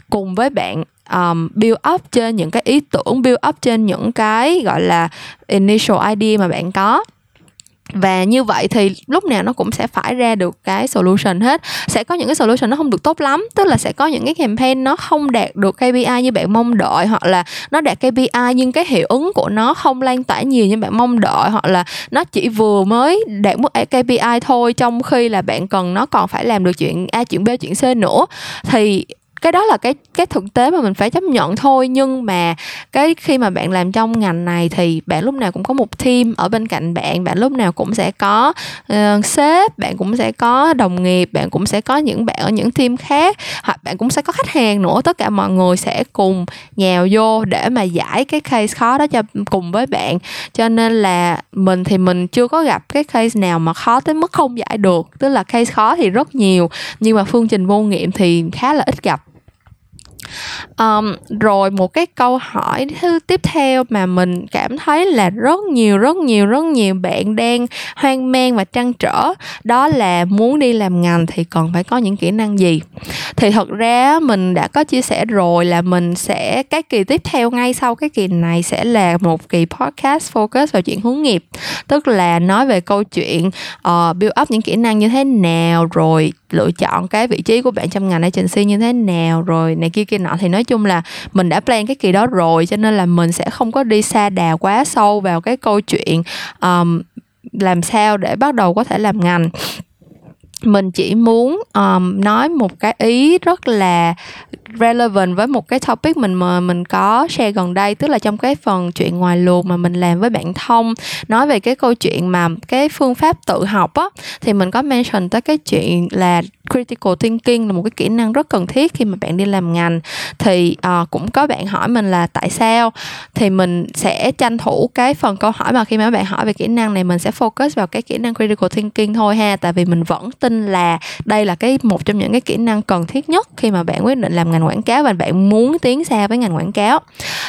cùng với bạn um, build up trên những cái ý tưởng build up trên những cái gọi là initial idea mà bạn có và như vậy thì lúc nào nó cũng sẽ phải ra được cái solution hết. Sẽ có những cái solution nó không được tốt lắm, tức là sẽ có những cái campaign nó không đạt được KPI như bạn mong đợi, hoặc là nó đạt KPI nhưng cái hiệu ứng của nó không lan tỏa nhiều như bạn mong đợi, hoặc là nó chỉ vừa mới đạt mức KPI thôi trong khi là bạn cần nó còn phải làm được chuyện A, chuyện B, chuyện C nữa. Thì cái đó là cái cái thực tế mà mình phải chấp nhận thôi. Nhưng mà cái khi mà bạn làm trong ngành này thì bạn lúc nào cũng có một team ở bên cạnh bạn. Bạn lúc nào cũng sẽ có uh, sếp bạn cũng sẽ có đồng nghiệp bạn cũng sẽ có những bạn ở những team khác. Hoặc bạn cũng sẽ có khách hàng nữa. Tất cả mọi người sẽ cùng nhào vô để mà giải cái case khó đó cho cùng với bạn. Cho nên là mình thì mình chưa có gặp cái case nào mà khó tới mức không giải được. Tức là case khó thì rất nhiều. Nhưng mà phương trình vô nghiệm thì khá là ít gặp um, rồi một cái câu hỏi thứ tiếp theo mà mình cảm thấy là rất nhiều rất nhiều rất nhiều bạn đang hoang mang và trăn trở đó là muốn đi làm ngành thì cần phải có những kỹ năng gì? Thì thật ra mình đã có chia sẻ rồi là mình sẽ cái kỳ tiếp theo ngay sau cái kỳ này sẽ là một kỳ podcast focus vào chuyện hướng nghiệp. Tức là nói về câu chuyện uh, build up những kỹ năng như thế nào rồi lựa chọn cái vị trí của bạn trong ngành agency như thế nào rồi này kia kia nọ. Thì nói chung là mình đã plan cái kỳ đó rồi cho nên là mình sẽ không có đi xa đà quá sâu vào cái câu chuyện um, làm sao để bắt đầu có thể làm ngành. Mình chỉ muốn um, nói một cái ý rất là relevant với một cái topic mình mà mình có share gần đây tức là trong cái phần chuyện ngoài luồng mà mình làm với bạn thông. Nói về cái câu chuyện mà cái phương pháp tự học á thì mình có mention tới cái chuyện là critical thinking là một cái kỹ năng rất cần thiết khi mà bạn đi làm ngành. Thì uh, cũng có bạn hỏi mình là tại sao? Thì mình sẽ tranh thủ cái phần câu hỏi mà khi mà bạn hỏi về kỹ năng này mình sẽ focus vào cái kỹ năng critical thinking thôi ha. Tại vì mình vẫn tin là đây là cái một trong những cái kỹ năng cần thiết nhất khi mà bạn quyết định làm ngành quảng cáo và bạn muốn tiến xa với ngành quảng cáo.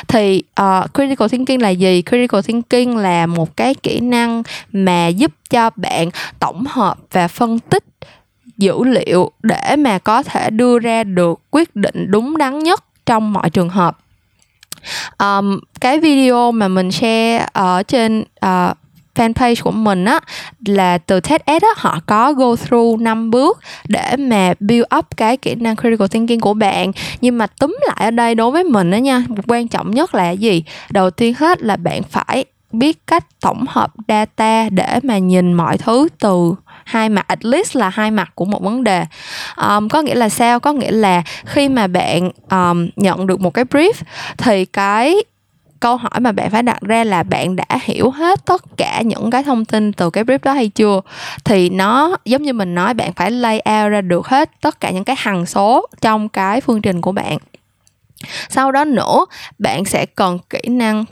Thì uh, critical thinking là gì? Critical thinking là một cái kỹ năng mà giúp cho bạn tổng hợp và phân tích dữ liệu để mà có thể đưa ra được quyết định đúng đắn nhất trong mọi trường hợp. Um, cái video mà mình share ở trên uh, fanpage của mình á là từ TEDx á họ có go through 5 bước để mà build up cái kỹ năng critical thinking của bạn. Nhưng mà túm lại ở đây đối với mình đó nha quan trọng nhất là gì? Đầu tiên hết là bạn phải biết cách tổng hợp data để mà nhìn mọi thứ từ hai mặt at least là hai mặt của một vấn đề. Um, có nghĩa là sao? Có nghĩa là khi mà bạn um, nhận được một cái brief thì cái câu hỏi mà bạn phải đặt ra là bạn đã hiểu hết tất cả những cái thông tin từ cái brief đó hay chưa? Thì nó giống như mình nói bạn phải lay out ra được hết tất cả những cái hằng số trong cái phương trình của bạn. Sau đó nữa bạn sẽ cần kỹ năng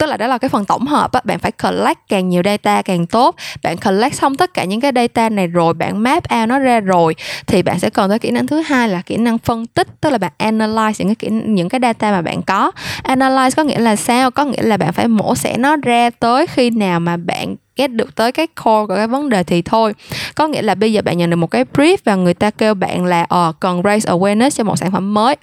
tức là đó là cái phần tổng hợp á, bạn phải collect càng nhiều data càng tốt. Bạn collect xong tất cả những cái data này rồi, bạn map out nó ra rồi, thì bạn sẽ còn tới kỹ năng thứ hai là kỹ năng phân tích, tức là bạn analyze những cái kỹ, những cái data mà bạn có. Analyze có nghĩa là sao? Có nghĩa là bạn phải mổ xẻ nó ra tới khi nào mà bạn get được tới cái core của cái vấn đề thì thôi. Có nghĩa là bây giờ bạn nhận được một cái brief và người ta kêu bạn là ờ cần raise awareness cho một sản phẩm mới.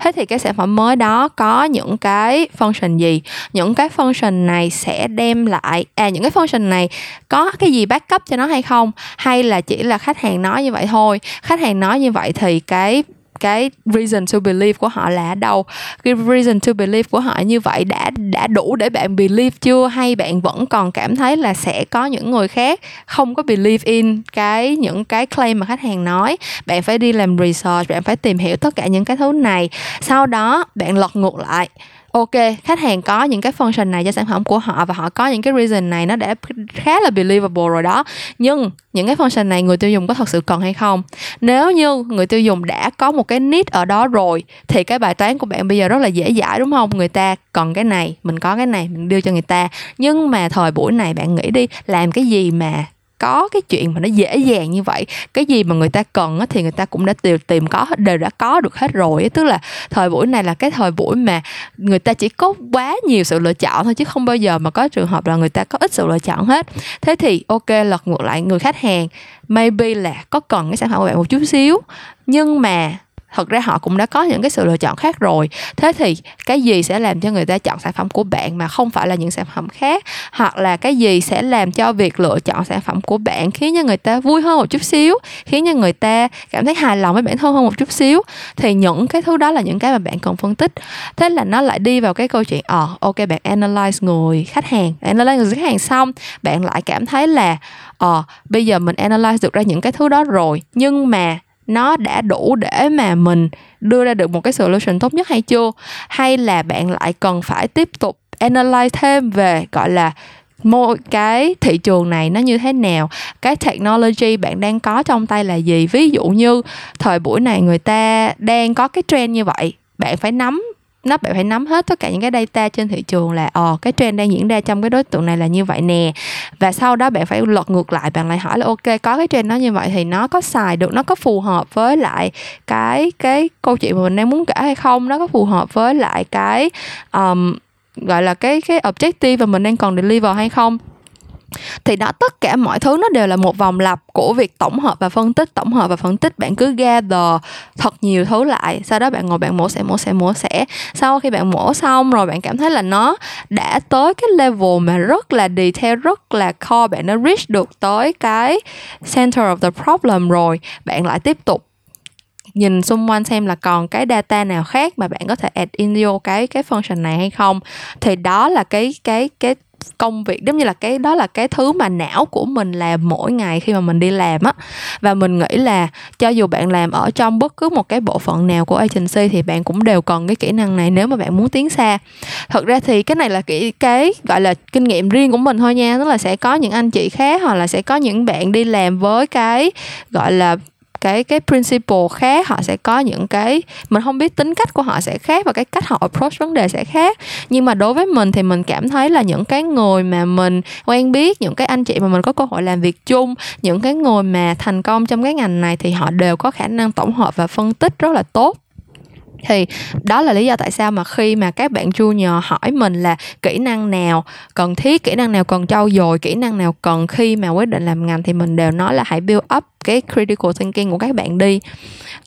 Thế thì cái sản phẩm mới đó có những cái function gì? Những cái function này sẽ đem lại à những cái function này có cái gì backup cho nó hay không? Hay là chỉ là khách hàng nói như vậy thôi? Khách hàng nói như vậy thì cái cái reason to believe của họ là đâu? Cái reason to believe của họ như vậy đã đã đủ để bạn believe chưa? Hay bạn vẫn còn cảm thấy là sẽ có những người khác không có believe in cái, những cái claim mà khách hàng nói? Bạn phải đi làm research, bạn phải tìm hiểu tất cả những cái thứ này. Sau đó bạn lật ngược lại ok, khách hàng có những cái function này cho sản phẩm của họ và họ có những cái reason này, nó đã khá là believable rồi đó. Nhưng những cái function này người tiêu dùng có thật sự cần hay không? Nếu như người tiêu dùng đã có một cái need ở đó rồi, thì cái bài toán của bạn bây giờ rất là dễ giải đúng không? Người ta cần cái này, mình có cái này, mình đưa cho người ta. Nhưng mà thời buổi này bạn nghĩ đi, làm cái gì mà có cái chuyện mà nó dễ dàng như vậy. Cái gì mà người ta cần thì người ta cũng đã tìm tìm có, đều đã có được hết rồi tức là thời buổi này là cái thời buổi mà người ta chỉ có quá nhiều sự lựa chọn thôi, chứ không bao giờ mà có trường hợp là người ta có ít sự lựa chọn hết. Thế thì, ok, lật ngược lại người khách hàng. Maybe là có cần cái sản phẩm của bạn một chút xíu, nhưng mà thật ra họ cũng đã có những cái sự lựa chọn khác rồi. Thế thì cái gì sẽ làm cho người ta chọn sản phẩm của bạn mà không phải là những sản phẩm khác? Hoặc là cái gì sẽ làm cho việc lựa chọn sản phẩm của bạn khiến cho người ta vui hơn một chút xíu? Khiến cho người ta cảm thấy hài lòng với bản thân hơn một chút xíu? Thì những cái thứ đó là những cái mà bạn cần phân tích. Thế là nó lại đi vào cái câu chuyện ờ à, ok bạn analyze người khách hàng. Analyze người khách hàng xong bạn lại cảm thấy là ờ à, bây giờ mình analyze được ra những cái thứ đó rồi. Nhưng mà nó đã đủ để mà mình đưa ra được một cái solution tốt nhất hay chưa? Hay là bạn lại cần phải tiếp tục analyze thêm về, gọi là mỗi cái thị trường này nó như thế nào? Cái technology bạn đang có trong tay là gì? Ví dụ như thời buổi này người ta đang có cái trend như vậy, bạn phải nắm nó bạn phải nắm hết tất cả những cái data trên thị trường là ờ cái trend đang diễn ra trong cái đối tượng này là như vậy nè. Và sau đó bạn phải lật ngược lại bạn lại hỏi là ok có cái trend nó như vậy thì nó có xài được nó có phù hợp với lại cái cái câu chuyện mà mình đang muốn kể hay không? Nó có phù hợp với lại cái um, gọi là cái cái objective mà mình đang còn deliver hay không? Thì đó, tất cả mọi thứ nó đều là một vòng lặp của việc tổng hợp và phân tích, tổng hợp và phân tích. Bạn cứ gather thật nhiều thứ lại, sau đó bạn ngồi bạn mổ xẻ mổ xẻ mổ xẻ. Sau khi bạn mổ xong rồi, bạn cảm thấy là nó đã tới cái level mà rất là detail, rất là core, bạn đã reach được tới cái center of the problem rồi, bạn lại tiếp tục nhìn xung quanh xem là còn cái data nào khác mà bạn có thể add in vô cái cái function này hay không. Thì đó là cái cái cái công việc, giống như là cái, đó là cái thứ mà não của mình làm mỗi ngày khi mà mình đi làm á. Và mình nghĩ là cho dù bạn làm ở trong bất cứ một cái bộ phận nào của agency thì bạn cũng đều cần cái kỹ năng này nếu mà bạn muốn tiến xa. Thật ra thì cái này là cái cái gọi là kinh nghiệm riêng của mình thôi nha, tức là sẽ có những anh chị khác hoặc là sẽ có những bạn đi làm với cái, gọi là cái cái principle khác, họ sẽ có những cái, mình không biết tính cách của họ sẽ khác và cái cách họ approach vấn đề sẽ khác. Nhưng mà đối với mình thì mình cảm thấy là những cái người mà mình quen biết, những cái anh chị mà mình có cơ hội làm việc chung, những cái người mà thành công trong cái ngành này thì họ đều có khả năng tổng hợp và phân tích rất là tốt thì đó là lý do tại sao mà khi mà các bạn junior hỏi mình là kỹ năng nào cần thiết kỹ năng nào cần trau dồi kỹ năng nào cần khi mà quyết định làm ngành thì mình đều nói là hãy build up cái critical thinking của các bạn đi.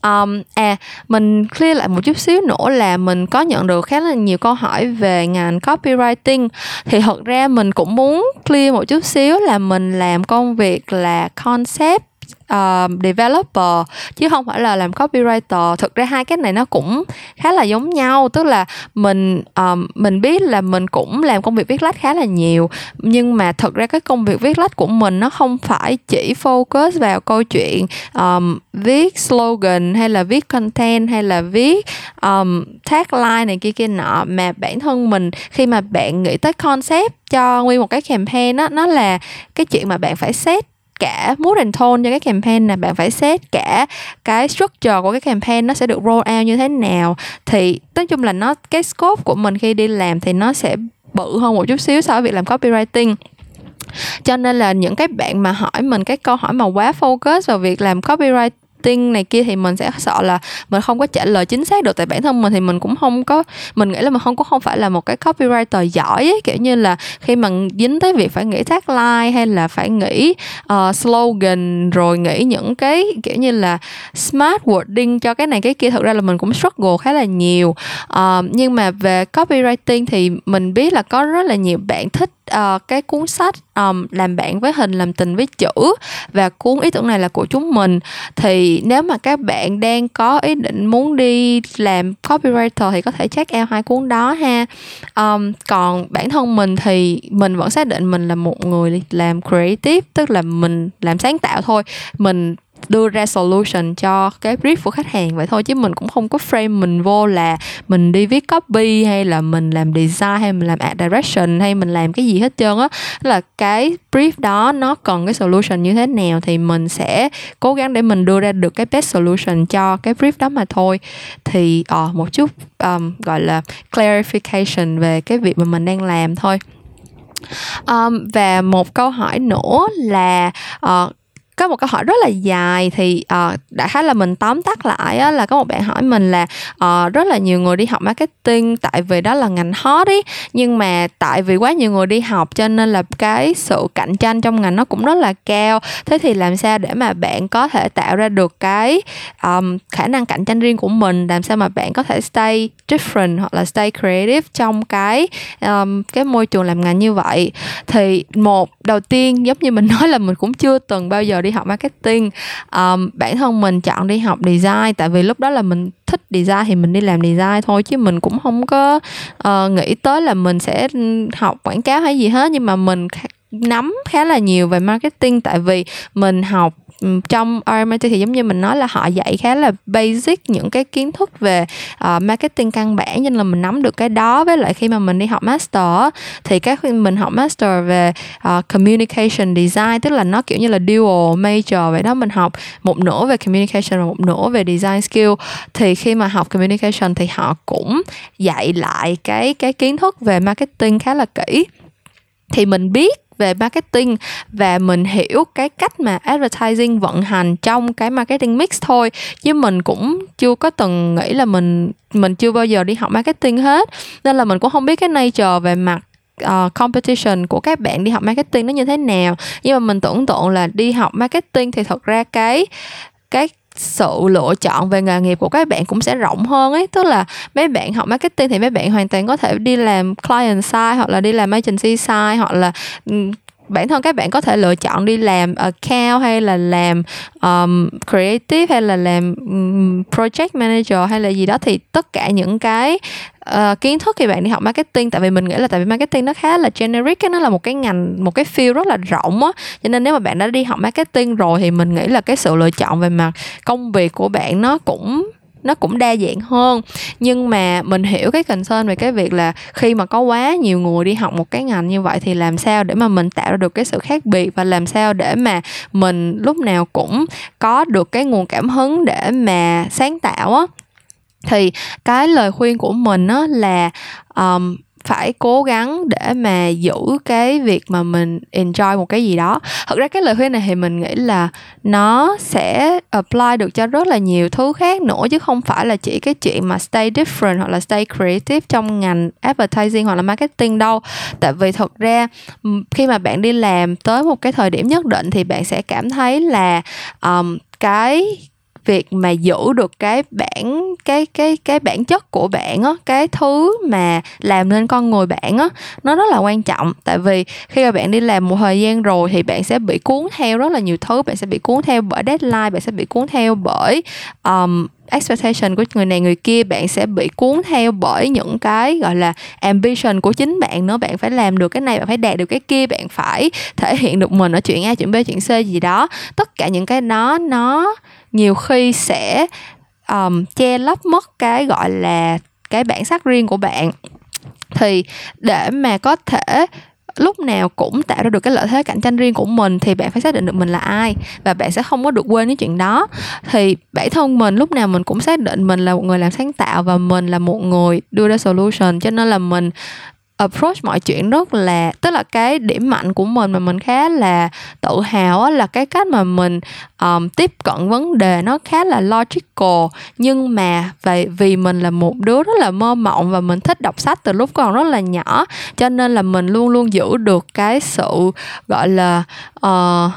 Um, à mình clear lại một chút xíu nữa là mình có nhận được khá là nhiều câu hỏi về ngành copywriting. Thì thật ra mình cũng muốn clear một chút xíu là mình làm công việc là concept um, developer chứ không phải là làm copywriter. Thực ra hai cái này nó cũng khá là giống nhau. Tức là mình um, mình biết là mình cũng làm công việc viết lách khá là nhiều. Nhưng mà thực ra cái công việc viết lách của mình nó không phải chỉ focus vào câu chuyện um, viết slogan hay là viết content hay là viết um, tagline này kia kia nọ. Mà bản thân mình khi mà bạn nghĩ tới concept cho nguyên một cái campaign á nó là cái chuyện mà bạn phải set cả mood and tone cho cái campaign này bạn phải set cả cái structure của cái campaign nó sẽ được roll out như thế nào. Thì nói chung là nó, cái scope của mình khi đi làm thì nó sẽ bự hơn một chút xíu so với việc làm copywriting. Cho nên là những cái bạn mà hỏi mình cái câu hỏi mà quá focus vào việc làm copywriting marketing này kia thì mình sẽ sợ là mình không có trả lời chính xác được. Tại bản thân mình thì mình cũng không có mình nghĩ là mình không có không phải là một cái copywriter giỏi ấy, kiểu như là khi mà dính tới việc phải nghĩ tagline hay là phải nghĩ uh, slogan rồi nghĩ những cái kiểu như là smart wording cho cái này cái kia thực ra là mình cũng struggle khá là nhiều. Uh, nhưng mà về copywriting thì mình biết là có rất là nhiều bạn thích uh, cái cuốn sách um, làm bạn với hình làm tình với chữ và cuốn ý tưởng này là của chúng mình. Thì nếu mà các bạn đang có ý định muốn đi làm copywriter thì có thể check out hai cuốn đó ha. Um, còn bản thân mình thì mình vẫn xác định mình là một người làm creative tức là mình làm sáng tạo thôi. Mình đưa ra solution cho cái brief của khách hàng vậy thôi chứ mình cũng không có frame mình vô là mình đi viết copy hay là mình làm design hay mình làm art direction hay mình làm cái gì hết trơn á. Là cái brief đó nó cần cái solution như thế nào thì mình sẽ cố gắng để mình đưa ra được cái best solution cho cái brief đó mà thôi. Thì uh, một chút um, gọi là clarification về cái việc mà mình đang làm thôi. Um, và một câu hỏi nữa là uh, có một câu hỏi rất là dài thì uh, đại khái là mình tóm tắt lại á, là có một bạn hỏi mình là uh, rất là nhiều người đi học marketing tại vì đó là ngành hot ý nhưng mà tại vì quá nhiều người đi học cho nên là cái sự cạnh tranh trong ngành nó cũng rất là cao. Thế thì làm sao để mà bạn có thể tạo ra được cái um, khả năng cạnh tranh riêng của mình? Làm sao mà bạn có thể stay different hoặc là stay creative trong cái um, cái môi trường làm ngành như vậy? Thì một đầu tiên giống như mình nói là mình cũng chưa từng bao giờ đi đi học marketing. Um, bản thân mình chọn đi học design tại vì lúc đó là mình thích design thì mình đi làm design thôi chứ mình cũng không có uh, nghĩ tới là mình sẽ học quảng cáo hay gì hết. Nhưng mà mình nắm khá là nhiều về marketing tại vì mình học trong RMIT thì giống như mình nói là họ dạy khá là basic những cái kiến thức về uh, marketing căn bản nên là mình nắm được cái đó. Với lại khi mà mình đi học master thì các mình học master về uh, communication design tức là nó kiểu như là dual major vậy đó. Mình học một nửa về communication và một nửa về design skill. Thì khi mà học communication thì họ cũng dạy lại cái cái kiến thức về marketing khá là kỹ. Thì mình biết về marketing và mình hiểu cái cách mà advertising vận hành trong cái marketing mix thôi. Chứ mình cũng chưa có từng nghĩ là mình mình chưa bao giờ đi học marketing hết. Nên là mình cũng không biết cái nature về mặt uh, competition của các bạn đi học marketing nó như thế nào. Nhưng mà mình tưởng tượng là đi học marketing thì thật ra cái cái sự lựa chọn về nghề nghiệp của các bạn cũng sẽ rộng hơn ấy. Tức là mấy bạn học marketing thì mấy bạn hoàn toàn có thể đi làm client side hoặc là đi làm agency side hoặc là ừ, bản thân các bạn có thể lựa chọn đi làm account hay là làm um, creative hay là làm um, project manager hay là gì đó thì tất cả những cái uh, kiến thức thì bạn đi học marketing tại vì mình nghĩ là tại vì marketing nó khá là generic nó là một cái ngành một cái field rất là rộng á. Cho nên nếu mà bạn đã đi học marketing rồi thì mình nghĩ là cái sự lựa chọn về mặt công việc của bạn nó cũng nó cũng đa dạng hơn. Nhưng mà mình hiểu cái concern về cái việc là khi mà có quá nhiều người đi học một cái ngành như vậy thì làm sao để mà mình tạo ra được cái sự khác biệt và làm sao để mà mình lúc nào cũng có được cái nguồn cảm hứng để mà sáng tạo á. Thì cái lời khuyên của mình á là um, phải cố gắng để mà giữ cái việc mà mình enjoy một cái gì đó. Thật ra cái lời khuyên này thì mình nghĩ là nó sẽ apply được cho rất là nhiều thứ khác nữa chứ không phải là chỉ cái chuyện mà stay different hoặc là stay creative trong ngành advertising hoặc là marketing đâu. Tại vì thật ra khi mà bạn đi làm tới một cái thời điểm nhất định thì bạn sẽ cảm thấy là um, cái việc mà giữ được cái bản cái cái cái bản chất của bạn á cái thứ mà làm nên con người bạn á nó rất là quan trọng. Tại vì khi mà bạn đi làm một thời gian rồi thì bạn sẽ bị cuốn theo rất là nhiều thứ bạn sẽ bị cuốn theo bởi deadline bạn sẽ bị cuốn theo bởi um, expectation của người này người kia bạn sẽ bị cuốn theo bởi những cái gọi là ambition của chính bạn nữa. Bạn phải làm được cái này bạn phải đạt được cái kia bạn phải thể hiện được mình ở chuyện a chuyện b chuyện c gì đó. Tất cả những cái đó nó nhiều khi sẽ um, che lấp mất cái gọi là cái bản sắc riêng của bạn. Thì để mà có thể lúc nào cũng tạo ra được cái lợi thế cạnh tranh riêng của mình thì bạn phải xác định được mình là ai và bạn sẽ không có được quên cái chuyện đó. Thì bản thân mình lúc nào mình cũng xác định mình là một người làm sáng tạo và mình là một người đưa ra solution cho nên là mình approach mọi chuyện rất là tức là cái điểm mạnh của mình mà mình khá là tự hào á, là cái cách mà mình um, tiếp cận vấn đề nó khá là logical nhưng mà vậy vì mình là một đứa rất là mơ mộng và mình thích đọc sách từ lúc còn rất là nhỏ cho nên là mình luôn luôn giữ được cái sự gọi là uh,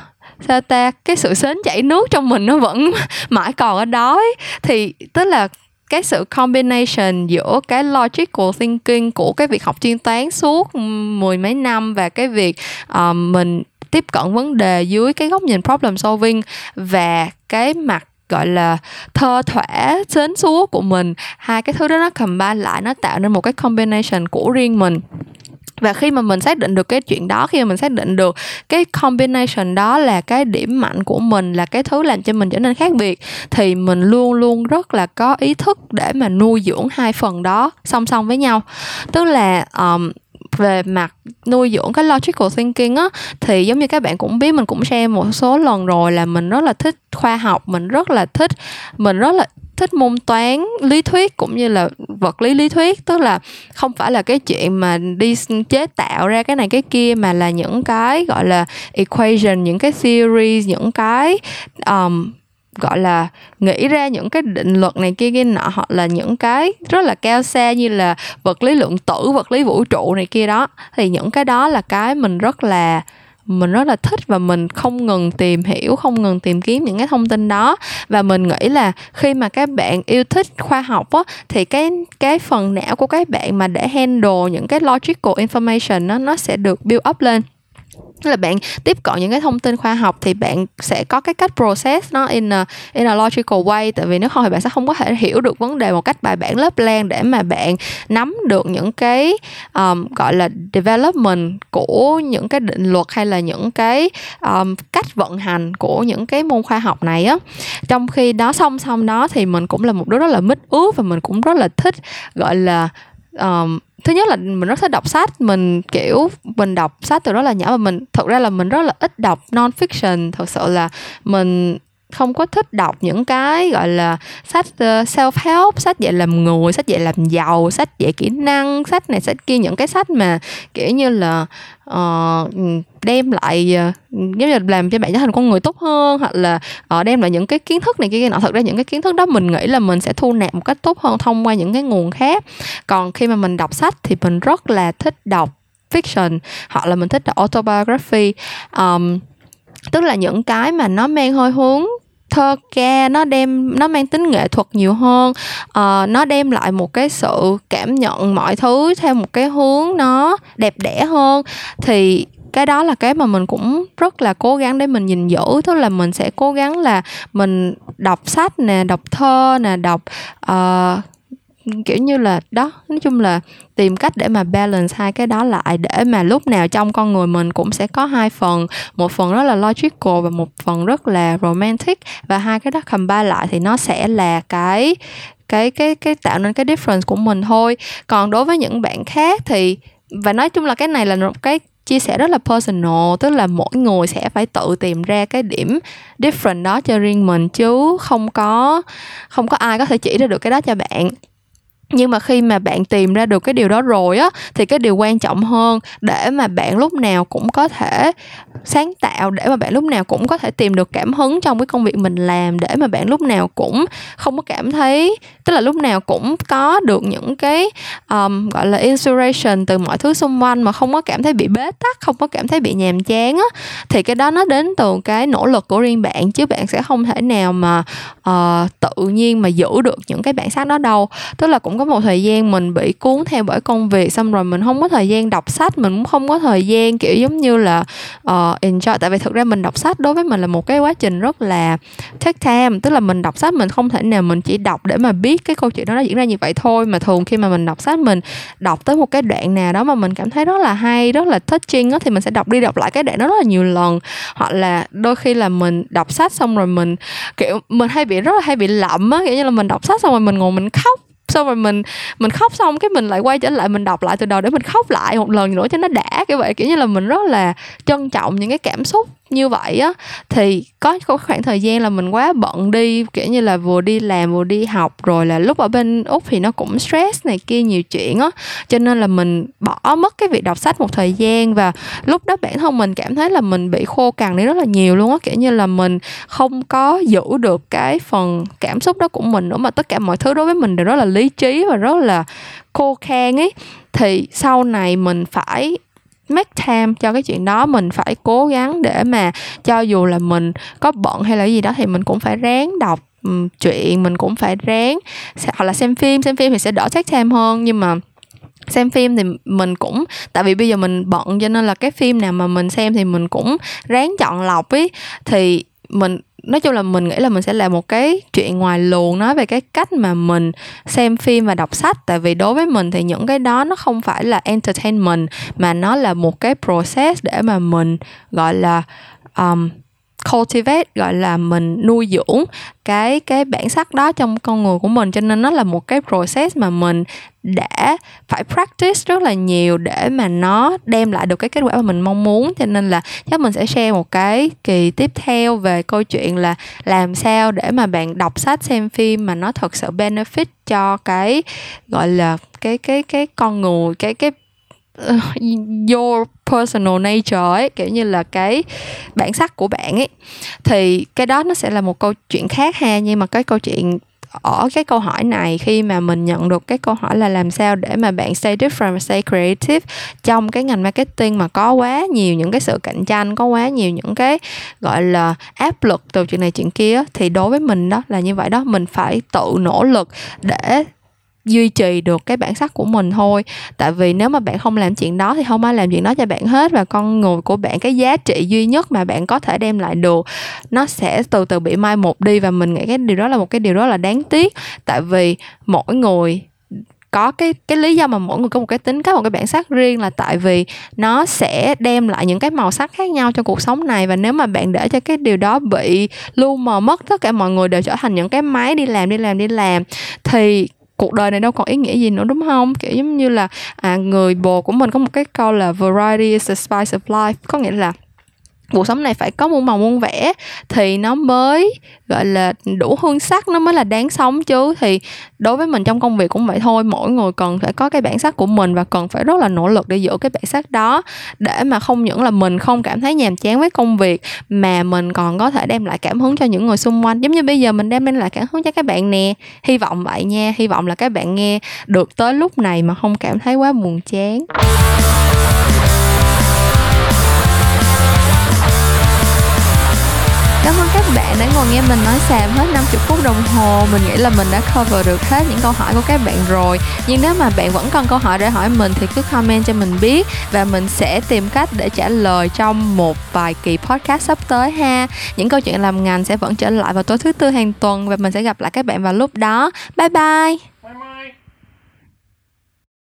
sao ta cái sự sến chảy nước trong mình nó vẫn mãi còn ở đó ấy. thì tức là cái sự combination giữa cái logical thinking của cái việc học chuyên toán suốt mười mấy năm và cái việc uh, mình tiếp cận vấn đề dưới cái góc nhìn problem solving và cái mặt gọi là thơ thỏa sến súa của mình hai cái thứ đó nó combine lại nó tạo nên một cái combination của riêng mình và khi mà mình xác định được cái chuyện đó khi mà mình xác định được cái combination đó là cái điểm mạnh của mình là cái thứ làm cho mình trở nên khác biệt thì mình luôn luôn rất là có ý thức để mà nuôi dưỡng hai phần đó song song với nhau. Tức là um, về mặt nuôi dưỡng cái logical thinking á thì giống như các bạn cũng biết mình cũng share một số lần rồi là mình rất là thích khoa học mình rất là thích mình rất là thích môn toán lý thuyết cũng như là vật lý lý thuyết. Tức là không phải là cái chuyện mà đi chế tạo ra cái này cái kia mà là những cái gọi là equation những cái series những cái um, gọi là nghĩ ra những cái định luật này kia kia nọ hoặc là những cái rất là cao xa như là vật lý lượng tử vật lý vũ trụ này kia đó. Thì những cái đó là cái mình rất là mình rất là thích và mình không ngừng tìm hiểu, không ngừng tìm kiếm những cái thông tin đó. Và mình nghĩ là khi mà các bạn yêu thích khoa học á, thì cái cái phần não của các bạn mà để handle những cái logical information nó nó sẽ được build up lên tức là bạn tiếp cận những cái thông tin khoa học thì bạn sẽ có cái cách process nó in a, in a logical way. Tại vì nếu không thì bạn sẽ không có thể hiểu được vấn đề một cách bài bản lớp lan để mà bạn nắm được những cái um, gọi là development của những cái định luật hay là những cái um, cách vận hành của những cái môn khoa học này á. Trong khi đó song song đó thì mình cũng là một đứa rất là mít ướt và mình cũng rất là thích gọi là um, thứ nhất là mình rất thích đọc sách mình kiểu mình đọc sách từ rất là nhỏ và mình thật ra là mình rất là ít đọc non fiction thật sự là mình không có thích đọc những cái gọi là sách ờ, self help sách dạy làm người sách dạy làm giàu sách dạy kỹ năng sách này sách kia những cái sách mà kiểu như là uh, đem lại ờ, giống như làm cho bạn trở thành con người tốt hơn hoặc là uh, đem lại những cái kiến thức này kia nọ. Thật ra những cái kiến thức đó mình nghĩ là mình sẽ thu nạp một cách tốt hơn thông qua những cái nguồn khác. Còn khi mà mình đọc sách thì mình rất là thích đọc fiction hoặc là mình thích đọc autobiography. Um, tức là những cái mà nó mang hơi hướng thơ ca nó đem nó mang tính nghệ thuật nhiều hơn. Uh, nó đem lại một cái sự cảm nhận mọi thứ theo một cái hướng nó đẹp đẽ hơn. Thì cái đó là cái mà mình cũng rất là cố gắng để mình nhìn giữ. Tức là mình sẽ cố gắng là mình đọc sách nè đọc thơ nè đọc uh, kiểu như là đó nói chung là tìm cách để mà balance hai cái đó lại để mà lúc nào trong con người mình cũng sẽ có hai phần. Một phần rất là logical và một phần rất là romantic. Và hai cái đó combine lại thì nó sẽ là cái cái cái cái tạo nên cái difference của mình thôi. Còn đối với những bạn khác thì và nói chung là cái này là một cái chia sẻ rất là personal, tức là mỗi người sẽ phải tự tìm ra cái điểm different đó cho riêng mình, chứ không có không có ai có thể chỉ ra được cái đó cho bạn nhưng mà khi mà bạn tìm ra được cái điều đó rồi á thì cái điều quan trọng hơn để mà bạn lúc nào cũng có thể sáng tạo để mà bạn lúc nào cũng có thể tìm được cảm hứng trong cái công việc mình làm để mà bạn lúc nào cũng không có cảm thấy tức là lúc nào cũng có được những cái um, gọi là inspiration từ mọi thứ xung quanh mà không có cảm thấy bị bế tắc không có cảm thấy bị nhàm chán á thì cái đó nó đến từ cái nỗ lực của riêng bạn chứ bạn sẽ không thể nào mà uh, tự nhiên mà giữ được những cái bản sắc đó đâu. Tức là cũng có một thời gian mình bị cuốn theo bởi công việc xong rồi mình không có thời gian đọc sách mình cũng không có thời gian kiểu giống như là uh, enjoy. Tại vì thực ra mình đọc sách đối với mình là một cái quá trình rất là take time. Tức là mình đọc sách mình không thể nào mình chỉ đọc để mà biết cái câu chuyện đó nó diễn ra như vậy thôi. Mà thường khi mà mình đọc sách mình đọc tới một cái đoạn nào đó mà mình cảm thấy rất là hay rất là touching á thì mình sẽ đọc đi đọc lại cái đoạn đó rất là nhiều lần. Hoặc là đôi khi là mình đọc sách xong rồi mình kiểu mình hay bị rất là hay bị lậm á kiểu như là mình đọc sách xong rồi mình ngồi mình khóc xong rồi mình mình khóc xong cái mình lại quay trở lại, mình đọc lại từ đầu để mình khóc lại một lần nữa cho nó đã, kiểu vậy. Kiểu như là mình rất là trân trọng những cái cảm xúc như vậy á, thì có khoảng thời gian là mình quá bận đi, kiểu như là vừa đi làm, vừa đi học, rồi là lúc ở bên úc thì nó cũng stress này kia, nhiều chuyện á. Cho nên là mình bỏ mất cái việc đọc sách một thời gian và lúc đó bản thân mình cảm thấy là mình bị khô cằn đi rất là nhiều luôn á. Kiểu như là mình không có giữ được cái phần cảm xúc đó của mình nữa, mà tất cả mọi thứ đối với mình đều rất là lý trí và rất là khô khan ấy. Thì sau này mình phải make time cho cái chuyện đó mình phải cố gắng để mà cho dù là mình có bận hay là gì đó thì mình cũng phải ráng đọc um, chuyện mình cũng phải ráng hoặc là xem phim xem phim thì sẽ đỡ take time hơn. Nhưng mà xem phim thì mình cũng tại vì bây giờ mình bận cho nên là cái phim nào mà mình xem thì mình cũng ráng chọn lọc ấy. Thì mình nói chung là mình nghĩ là mình sẽ làm một cái chuyện ngoài luồng nói về cái cách mà mình xem phim và đọc sách. Tại vì đối với mình thì những cái đó nó không phải là entertainment mà nó là một cái process để mà mình gọi là um, cultivate, gọi là mình nuôi dưỡng cái cái bản sắc đó trong con người của mình. Cho nên nó là một cái process mà mình đã phải practice rất là nhiều để mà nó đem lại được cái kết quả mà mình mong muốn. Cho nên là chắc mình sẽ share một cái kỳ tiếp theo về câu chuyện là làm sao để mà bạn đọc sách, xem phim mà nó thật sự benefit cho cái, gọi là, cái cái cái con người, cái cái your personal nature ấy, kiểu như là cái bản sắc của bạn ấy. Thì cái đó nó sẽ là một câu chuyện khác ha, nhưng mà cái câu chuyện ở cái câu hỏi này khi mà mình nhận được cái câu hỏi là làm sao để mà bạn stay different, stay creative trong cái ngành marketing mà có quá nhiều những cái sự cạnh tranh, có quá nhiều những cái, gọi là, áp lực từ chuyện này chuyện kia, thì đối với mình đó là như vậy đó. Mình phải tự nỗ lực để duy trì được cái bản sắc của mình thôi. Tại vì nếu mà bạn không làm chuyện đó thì không ai làm chuyện đó cho bạn hết. Và con người của bạn, cái giá trị duy nhất mà bạn có thể đem lại được, nó sẽ từ từ bị mai một đi. Và mình nghĩ cái điều đó là một cái điều rất là đáng tiếc. Tại vì mỗi người có cái cái lý do mà mỗi người có một cái tính cách, một cái bản sắc riêng là tại vì nó sẽ đem lại những cái màu sắc khác nhau trong cuộc sống này. Và nếu mà bạn để cho cái điều đó bị lu mờ, mất tất cả mọi người đều trở thành những cái máy đi làm đi làm đi làm, thì cuộc đời này đâu còn ý nghĩa gì nữa đúng không? Kiểu giống như là à, người bồ của mình có một cái câu là variety is the spice of life có nghĩa là cuộc sống này phải có muôn màu muôn vẻ thì nó mới, gọi là, đủ hương sắc, nó mới là đáng sống chứ. Thì đối với mình trong công việc cũng vậy thôi, mỗi người cần phải có cái bản sắc của mình và cần phải rất là nỗ lực để giữ cái bản sắc đó để mà không những là mình không cảm thấy nhàm chán với công việc mà mình còn có thể đem lại cảm hứng cho những người xung quanh. Giống như bây giờ mình đem lại cảm hứng cho các bạn nè. Hy vọng vậy nha, hy vọng là các bạn nghe được tới lúc này mà không cảm thấy quá buồn chán. Bạn đã ngồi nghe mình nói xàm hết 50 phút đồng hồ, Mình nghĩ là mình đã cover được hết những câu hỏi của các bạn rồi. Nhưng nếu mà bạn vẫn còn câu hỏi để hỏi mình thì cứ comment cho mình biết Và mình sẽ tìm cách để trả lời trong một vài kỳ podcast sắp tới ha. Những câu chuyện làm ngành sẽ vẫn trở lại vào tối thứ tư hàng tuần Và mình sẽ gặp lại các bạn vào lúc đó. Bye bye!